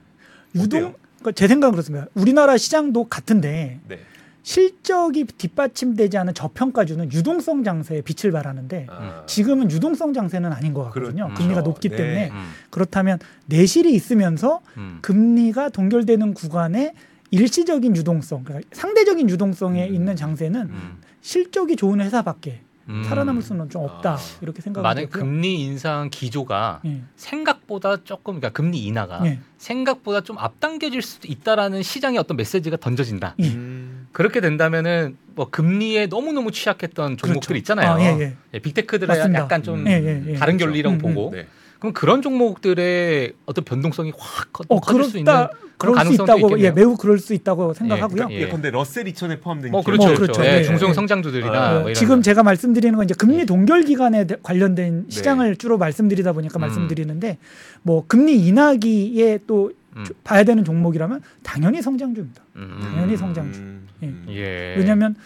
Speaker 3: 유동
Speaker 1: 어때요?
Speaker 3: 그러니까 제 생각은 그렇습니다. 우리나라 시장도 같은데
Speaker 1: 네.
Speaker 3: 실적이 뒷받침되지 않은 저평가주는 유동성 장세에 빛을 발하는데
Speaker 1: 아,
Speaker 3: 지금은 유동성 장세는 아닌 것 같거든요.
Speaker 2: 그렇죠.
Speaker 3: 금리가 높기
Speaker 1: 네.
Speaker 3: 때문에
Speaker 2: 음.
Speaker 3: 그렇다면 내실이 있으면서
Speaker 2: 음.
Speaker 3: 금리가 동결되는 구간에 일시적인 유동성, 그러니까 상대적인 유동성에
Speaker 1: 음.
Speaker 3: 있는 장세는
Speaker 2: 음.
Speaker 3: 실적이 좋은 회사밖에
Speaker 2: 음.
Speaker 3: 살아남을 수는 좀 없다
Speaker 1: 아.
Speaker 3: 이렇게 생각을
Speaker 2: 만약
Speaker 3: 하고요.
Speaker 2: 금리 인상 기조가
Speaker 3: 예.
Speaker 2: 생각보다 조금 그러니까 금리 인하가
Speaker 3: 예.
Speaker 2: 생각보다 좀 앞당겨질 수도 있다라는 시장의 어떤 메시지가 던져진다.
Speaker 3: 예.
Speaker 1: 음.
Speaker 2: 그렇게 된다면은 뭐 금리에 너무 너무 취약했던 종목들
Speaker 3: 그렇죠.
Speaker 2: 있잖아요.
Speaker 3: 아, 예, 예.
Speaker 2: 예, 빅테크들은
Speaker 3: 맞습니다.
Speaker 2: 약간 좀
Speaker 3: 예, 예, 예.
Speaker 2: 다른
Speaker 1: 그렇죠.
Speaker 2: 결리라고
Speaker 3: 음,
Speaker 2: 보고
Speaker 1: 네.
Speaker 2: 그럼 그런 종목들의 어떤 변동성이 확 커,
Speaker 3: 어,
Speaker 2: 커질 수 있는
Speaker 3: 그렇다. 그럴 수 있다고
Speaker 2: 있겠네요.
Speaker 3: 예, 매우 그럴 수 있다고 생각하고요.
Speaker 2: 예.
Speaker 1: 예컨대 러셀 2천에 포함된
Speaker 2: 뭐. 그렇죠,
Speaker 3: 뭐
Speaker 2: 그렇죠.
Speaker 3: 그렇죠.
Speaker 2: 예,
Speaker 3: 예,
Speaker 2: 중소형
Speaker 3: 예.
Speaker 2: 성장주들이나
Speaker 1: 아,
Speaker 2: 뭐 이런
Speaker 3: 지금 제가 말씀드리는 건 이제 금리
Speaker 2: 예.
Speaker 3: 동결 기간에 대- 관련된
Speaker 1: 네.
Speaker 3: 시장을 주로 말씀드리다 보니까
Speaker 2: 음.
Speaker 3: 말씀드리는데 뭐 금리 인하기에 또
Speaker 2: 음.
Speaker 3: 주- 봐야 되는 종목이라면 당연히 성장주입니다.
Speaker 2: 음.
Speaker 3: 당연히 성장주.
Speaker 1: 음.
Speaker 3: 예.
Speaker 1: 음.
Speaker 2: 예.
Speaker 3: 왜냐하면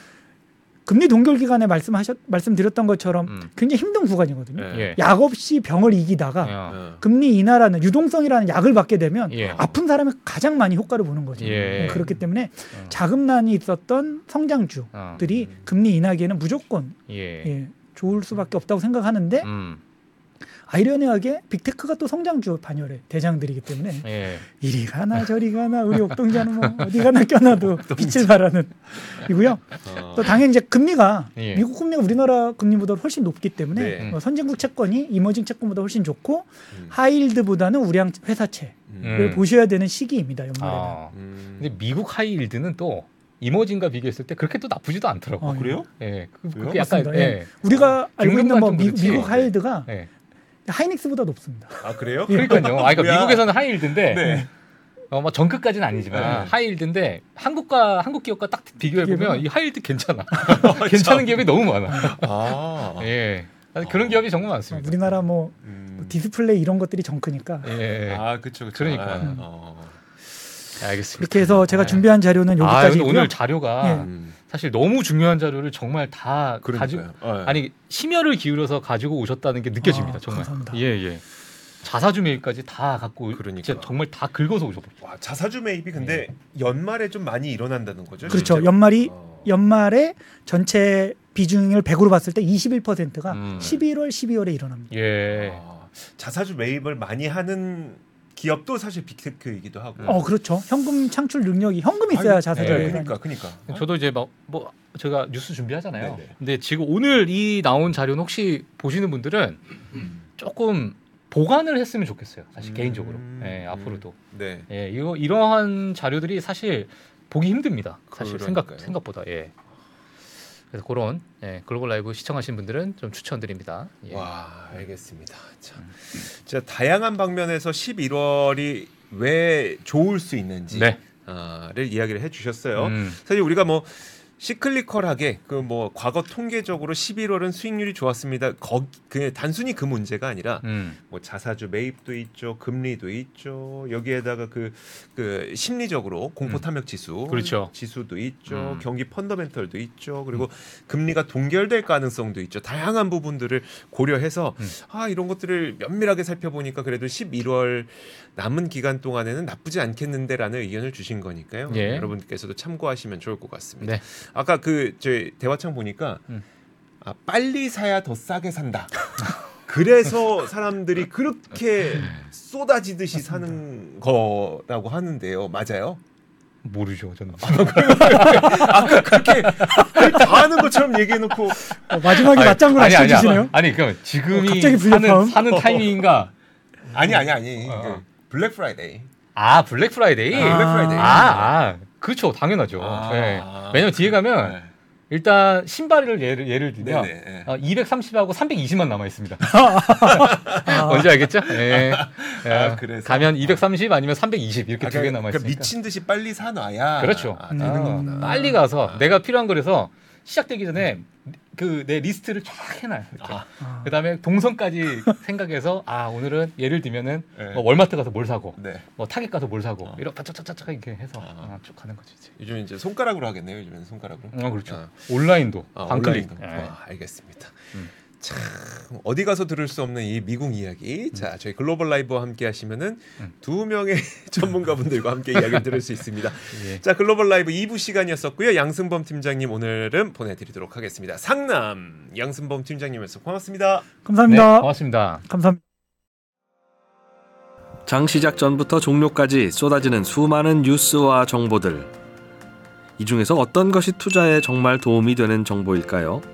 Speaker 3: 금리 동결 기간에 말씀하셨 말씀드렸던 것처럼
Speaker 2: 음.
Speaker 3: 굉장히 힘든 구간이거든요.
Speaker 1: 예.
Speaker 2: 예.
Speaker 3: 약 없이 병을 이기다가
Speaker 2: 어.
Speaker 1: 어.
Speaker 3: 금리 인하라는 유동성이라는 약을 받게 되면
Speaker 2: 예.
Speaker 3: 아픈 사람이 가장 많이 효과를 보는 거죠.
Speaker 2: 예.
Speaker 3: 네, 그렇기 때문에
Speaker 2: 어.
Speaker 3: 자금난이 있었던 성장주들이
Speaker 2: 어.
Speaker 3: 금리 인하기에는 무조건
Speaker 2: 예.
Speaker 3: 예, 좋을 수밖에 없다고 생각하는데
Speaker 2: 음.
Speaker 3: 아이러니하게 빅테크가 또 성장주 반열의 대장들이기 때문에
Speaker 2: 예.
Speaker 3: 이리 가나 저리 가나 우리 옥동자는 뭐 어디 가나 껴나도 빛을 발하는 이고요.
Speaker 1: 어.
Speaker 3: 또 당연히 이제 금리가
Speaker 2: 예.
Speaker 3: 미국 금리가 우리나라 금리보다 훨씬 높기 때문에
Speaker 1: 네.
Speaker 3: 뭐 선진국 채권이 이머징 채권보다 훨씬 좋고
Speaker 1: 음.
Speaker 3: 하이일드보다는 우량 회사채를
Speaker 1: 음.
Speaker 2: 음.
Speaker 3: 보셔야 되는 시기입니다. 연말에는.
Speaker 2: 아.
Speaker 1: 음.
Speaker 2: 근데 미국 하이힐드는 또 emerging과 비교했을 때 그렇게 또 나쁘지도 않더라고.
Speaker 3: 어,
Speaker 2: 요
Speaker 1: 그래요?
Speaker 2: 예. 그? 그게 약간
Speaker 3: 맞습니다.
Speaker 2: 예.
Speaker 3: 우리가 알고 있는
Speaker 2: 뭐좀
Speaker 3: 미,
Speaker 2: 그렇지.
Speaker 3: 미국 high yield가
Speaker 2: 예.
Speaker 3: 하이닉스보다 높습니다.
Speaker 1: 아 그래요? [LAUGHS]
Speaker 2: 그러니까요. 아, 그러니까? 미국에서는 high yield인데
Speaker 1: 네.
Speaker 2: 어, 뭐 junk까지는 아니지만
Speaker 1: 네.
Speaker 2: high yield인데 한국과 한국 기업과 딱 비교해 보면 이 high yield 괜찮아. [LAUGHS] [LAUGHS] 괜찮은 기업이 너무 많아.
Speaker 1: 아.
Speaker 2: 예. 그런 기업이 정말 많습니다.
Speaker 3: 우리나라 뭐
Speaker 1: 음.
Speaker 3: 디스플레이 이런 것들이 junk니까
Speaker 2: 예.
Speaker 1: 아 그렇죠.
Speaker 2: 그러니까.
Speaker 1: 아, 어.
Speaker 2: 알겠습니다.
Speaker 3: 그렇게 해서 제가
Speaker 2: 아,
Speaker 3: 준비한 자료는
Speaker 2: 아, 근데
Speaker 3: 여기까지고요.
Speaker 2: 오늘 자료가
Speaker 3: 예.
Speaker 1: 음.
Speaker 2: 사실 너무 중요한 자료를 정말 다 가지고
Speaker 1: 그러니까요. 어.
Speaker 2: 아니 심혈을 기울여서 가지고 오셨다는 게 느껴집니다.
Speaker 3: 아,
Speaker 2: 정말.
Speaker 3: 감사합니다.
Speaker 2: 예 예. 자사주 매입까지 다 갖고
Speaker 1: 그러니까.
Speaker 2: 진짜 정말 다 긁어서 오셨.
Speaker 1: 와 자사주 매입이 근데 연말에 좀 많이 일어난다는 거죠?
Speaker 3: 그렇죠.
Speaker 1: 실제로?
Speaker 3: 연말이
Speaker 1: 어.
Speaker 3: 연말에 전체 비중을 100으로 봤을 때 21%가
Speaker 2: 음.
Speaker 3: 11월, 12월에 일어납니다.
Speaker 2: 예.
Speaker 1: 아, 자사주 매입을 많이 하는 기업도 사실 빅테크이기도 하고.
Speaker 2: 음.
Speaker 3: 어, 그렇죠. 현금 창출 능력이 현금이 있어야 자사주
Speaker 2: 네.
Speaker 1: 그러니까 그러니까.
Speaker 2: 저도 이제 막 뭐 제가 뉴스 준비하잖아요.
Speaker 1: 네네.
Speaker 2: 근데 지금 오늘 이 나온 자료는 혹시 보시는 분들은 조금 보관을 했으면 좋겠어요. 사실
Speaker 1: 음.
Speaker 2: 개인적으로. 예,
Speaker 1: 음.
Speaker 2: 앞으로도.
Speaker 1: 네.
Speaker 2: 예, 이거 이러한 자료들이 사실 보기 힘듭니다. 사실 생각. 생각보다. 예. 그래서 그런 예, 글로벌 라이브 시청하신 분들은 좀 추천드립니다. 예.
Speaker 1: 와 알겠습니다. 참, 진짜 다양한 방면에서 11월이 왜 좋을 수 있는지.
Speaker 2: 네.
Speaker 1: 를 이야기를 해주셨어요.
Speaker 2: 음,
Speaker 1: 사실 우리가 뭐 시클리컬하게 그 뭐 과거 통계적으로 11월은 수익률이 좋았습니다. 거, 그 단순히 그 문제가 아니라
Speaker 2: 음,
Speaker 1: 뭐 자사주 매입도 있죠, 금리도 있죠. 여기에다가 그, 그 심리적으로 공포
Speaker 2: 음.
Speaker 1: 탐욕 지수,
Speaker 2: 그렇죠.
Speaker 1: 지수도 있죠,
Speaker 2: 음.
Speaker 1: 경기 펀더멘털도 있죠. 그리고 금리가 동결될 가능성도 있죠. 다양한 부분들을 고려해서
Speaker 2: 음.
Speaker 1: 아 이런 것들을 면밀하게 살펴보니까 그래도 11월 남은 기간 동안에는 나쁘지 않겠는데라는 의견을 주신 거니까요.
Speaker 2: 예.
Speaker 1: 여러분께서도 참고하시면 좋을 것 같습니다.
Speaker 2: 네.
Speaker 1: 아까 그저 대화창 보니까
Speaker 2: 음.
Speaker 1: 아, 빨리 사야 더 싸게 산다. [LAUGHS] 그래서 사람들이 그렇게 쏟아지듯이 사는 거라고 하는데요. 맞아요?
Speaker 2: 모르죠, 저는.
Speaker 1: 아까 그렇게 다 아는 것처럼 얘기해놓고
Speaker 3: 어, 마지막에
Speaker 2: 아니,
Speaker 3: 맞장구
Speaker 2: 아니, 아니,
Speaker 3: 맞춰주시네요.
Speaker 2: 아니, 그럼 지금이
Speaker 3: 어, 갑자기
Speaker 2: 사는? 사는 타이밍인가? [LAUGHS]
Speaker 1: 아니 아니 아니
Speaker 2: 어.
Speaker 1: 그 블랙 프라이데이.
Speaker 2: 아, 블랙 프라이데이.
Speaker 3: 아.
Speaker 1: 블랙 프라이데이.
Speaker 2: 아, 아, 그렇죠, 당연하죠.
Speaker 1: 아.
Speaker 2: 예. 왜냐면 뒤에 가면
Speaker 1: 네.
Speaker 2: 일단 신발을 예를 예를 들면
Speaker 1: 네네. 네.
Speaker 2: 어, 230하고 320만 남아 있습니다.
Speaker 3: 아, [LAUGHS] [LAUGHS]
Speaker 2: 뭔지 알겠죠? 예. 예.
Speaker 1: 아?
Speaker 2: 가면 230 아니면 320 이렇게
Speaker 1: 아,
Speaker 2: 두개
Speaker 1: 그러니까
Speaker 2: 남아 있으니까.
Speaker 1: 미친 듯이 빨리 사놔야
Speaker 2: 그렇죠.
Speaker 1: 아,
Speaker 3: 음.
Speaker 1: 되는구나.
Speaker 2: 빨리 가서
Speaker 1: 아.
Speaker 2: 내가 필요한 거라서 시작되기 전에 그 내 리스트를 쫙 해놔요. 이렇게.
Speaker 1: 아,
Speaker 3: 아.
Speaker 2: 그다음에 동선까지 [LAUGHS] 생각해서 아 오늘은 예를 들면은
Speaker 1: 네.
Speaker 2: 뭐 월마트 가서 뭘 사고
Speaker 1: 네.
Speaker 2: 뭐 타겟 가서 뭘 사고
Speaker 1: 어.
Speaker 2: 이렇게 차차차차 이렇게 해서
Speaker 1: 아.
Speaker 2: 아, 쭉 가는 거지 이제.
Speaker 1: 요즘 이제 손가락으로 하겠네요. 요즘에는 손가락으로.
Speaker 2: 어 그렇죠.
Speaker 1: 아.
Speaker 2: 온라인도
Speaker 1: 아,
Speaker 2: one click.
Speaker 1: 온라인도.
Speaker 2: 예.
Speaker 1: 아, 알겠습니다.
Speaker 2: 음.
Speaker 1: 참 어디 가서 들을 수 없는 이 미국 이야기. 자, 저희 글로벌 라이브와 함께 하시면은
Speaker 2: 음.
Speaker 1: 두 명의 [LAUGHS] 전문가분들과 함께 이야기를 들을 수 있습니다.
Speaker 2: 예.
Speaker 1: 자, 글로벌 라이브 2부 시간이었었고요. 양승범 팀장님 오늘은 보내 드리도록 하겠습니다. 상남 양승범 팀장님에서 고맙습니다.
Speaker 2: 네,
Speaker 3: 감사합니다.
Speaker 2: 고맙습니다.
Speaker 3: 감사합니다.
Speaker 4: 장 시작 전부터 종료까지 쏟아지는 수많은 뉴스와 정보들. 이 중에서 어떤 것이 투자에 정말 도움이 되는 정보일까요?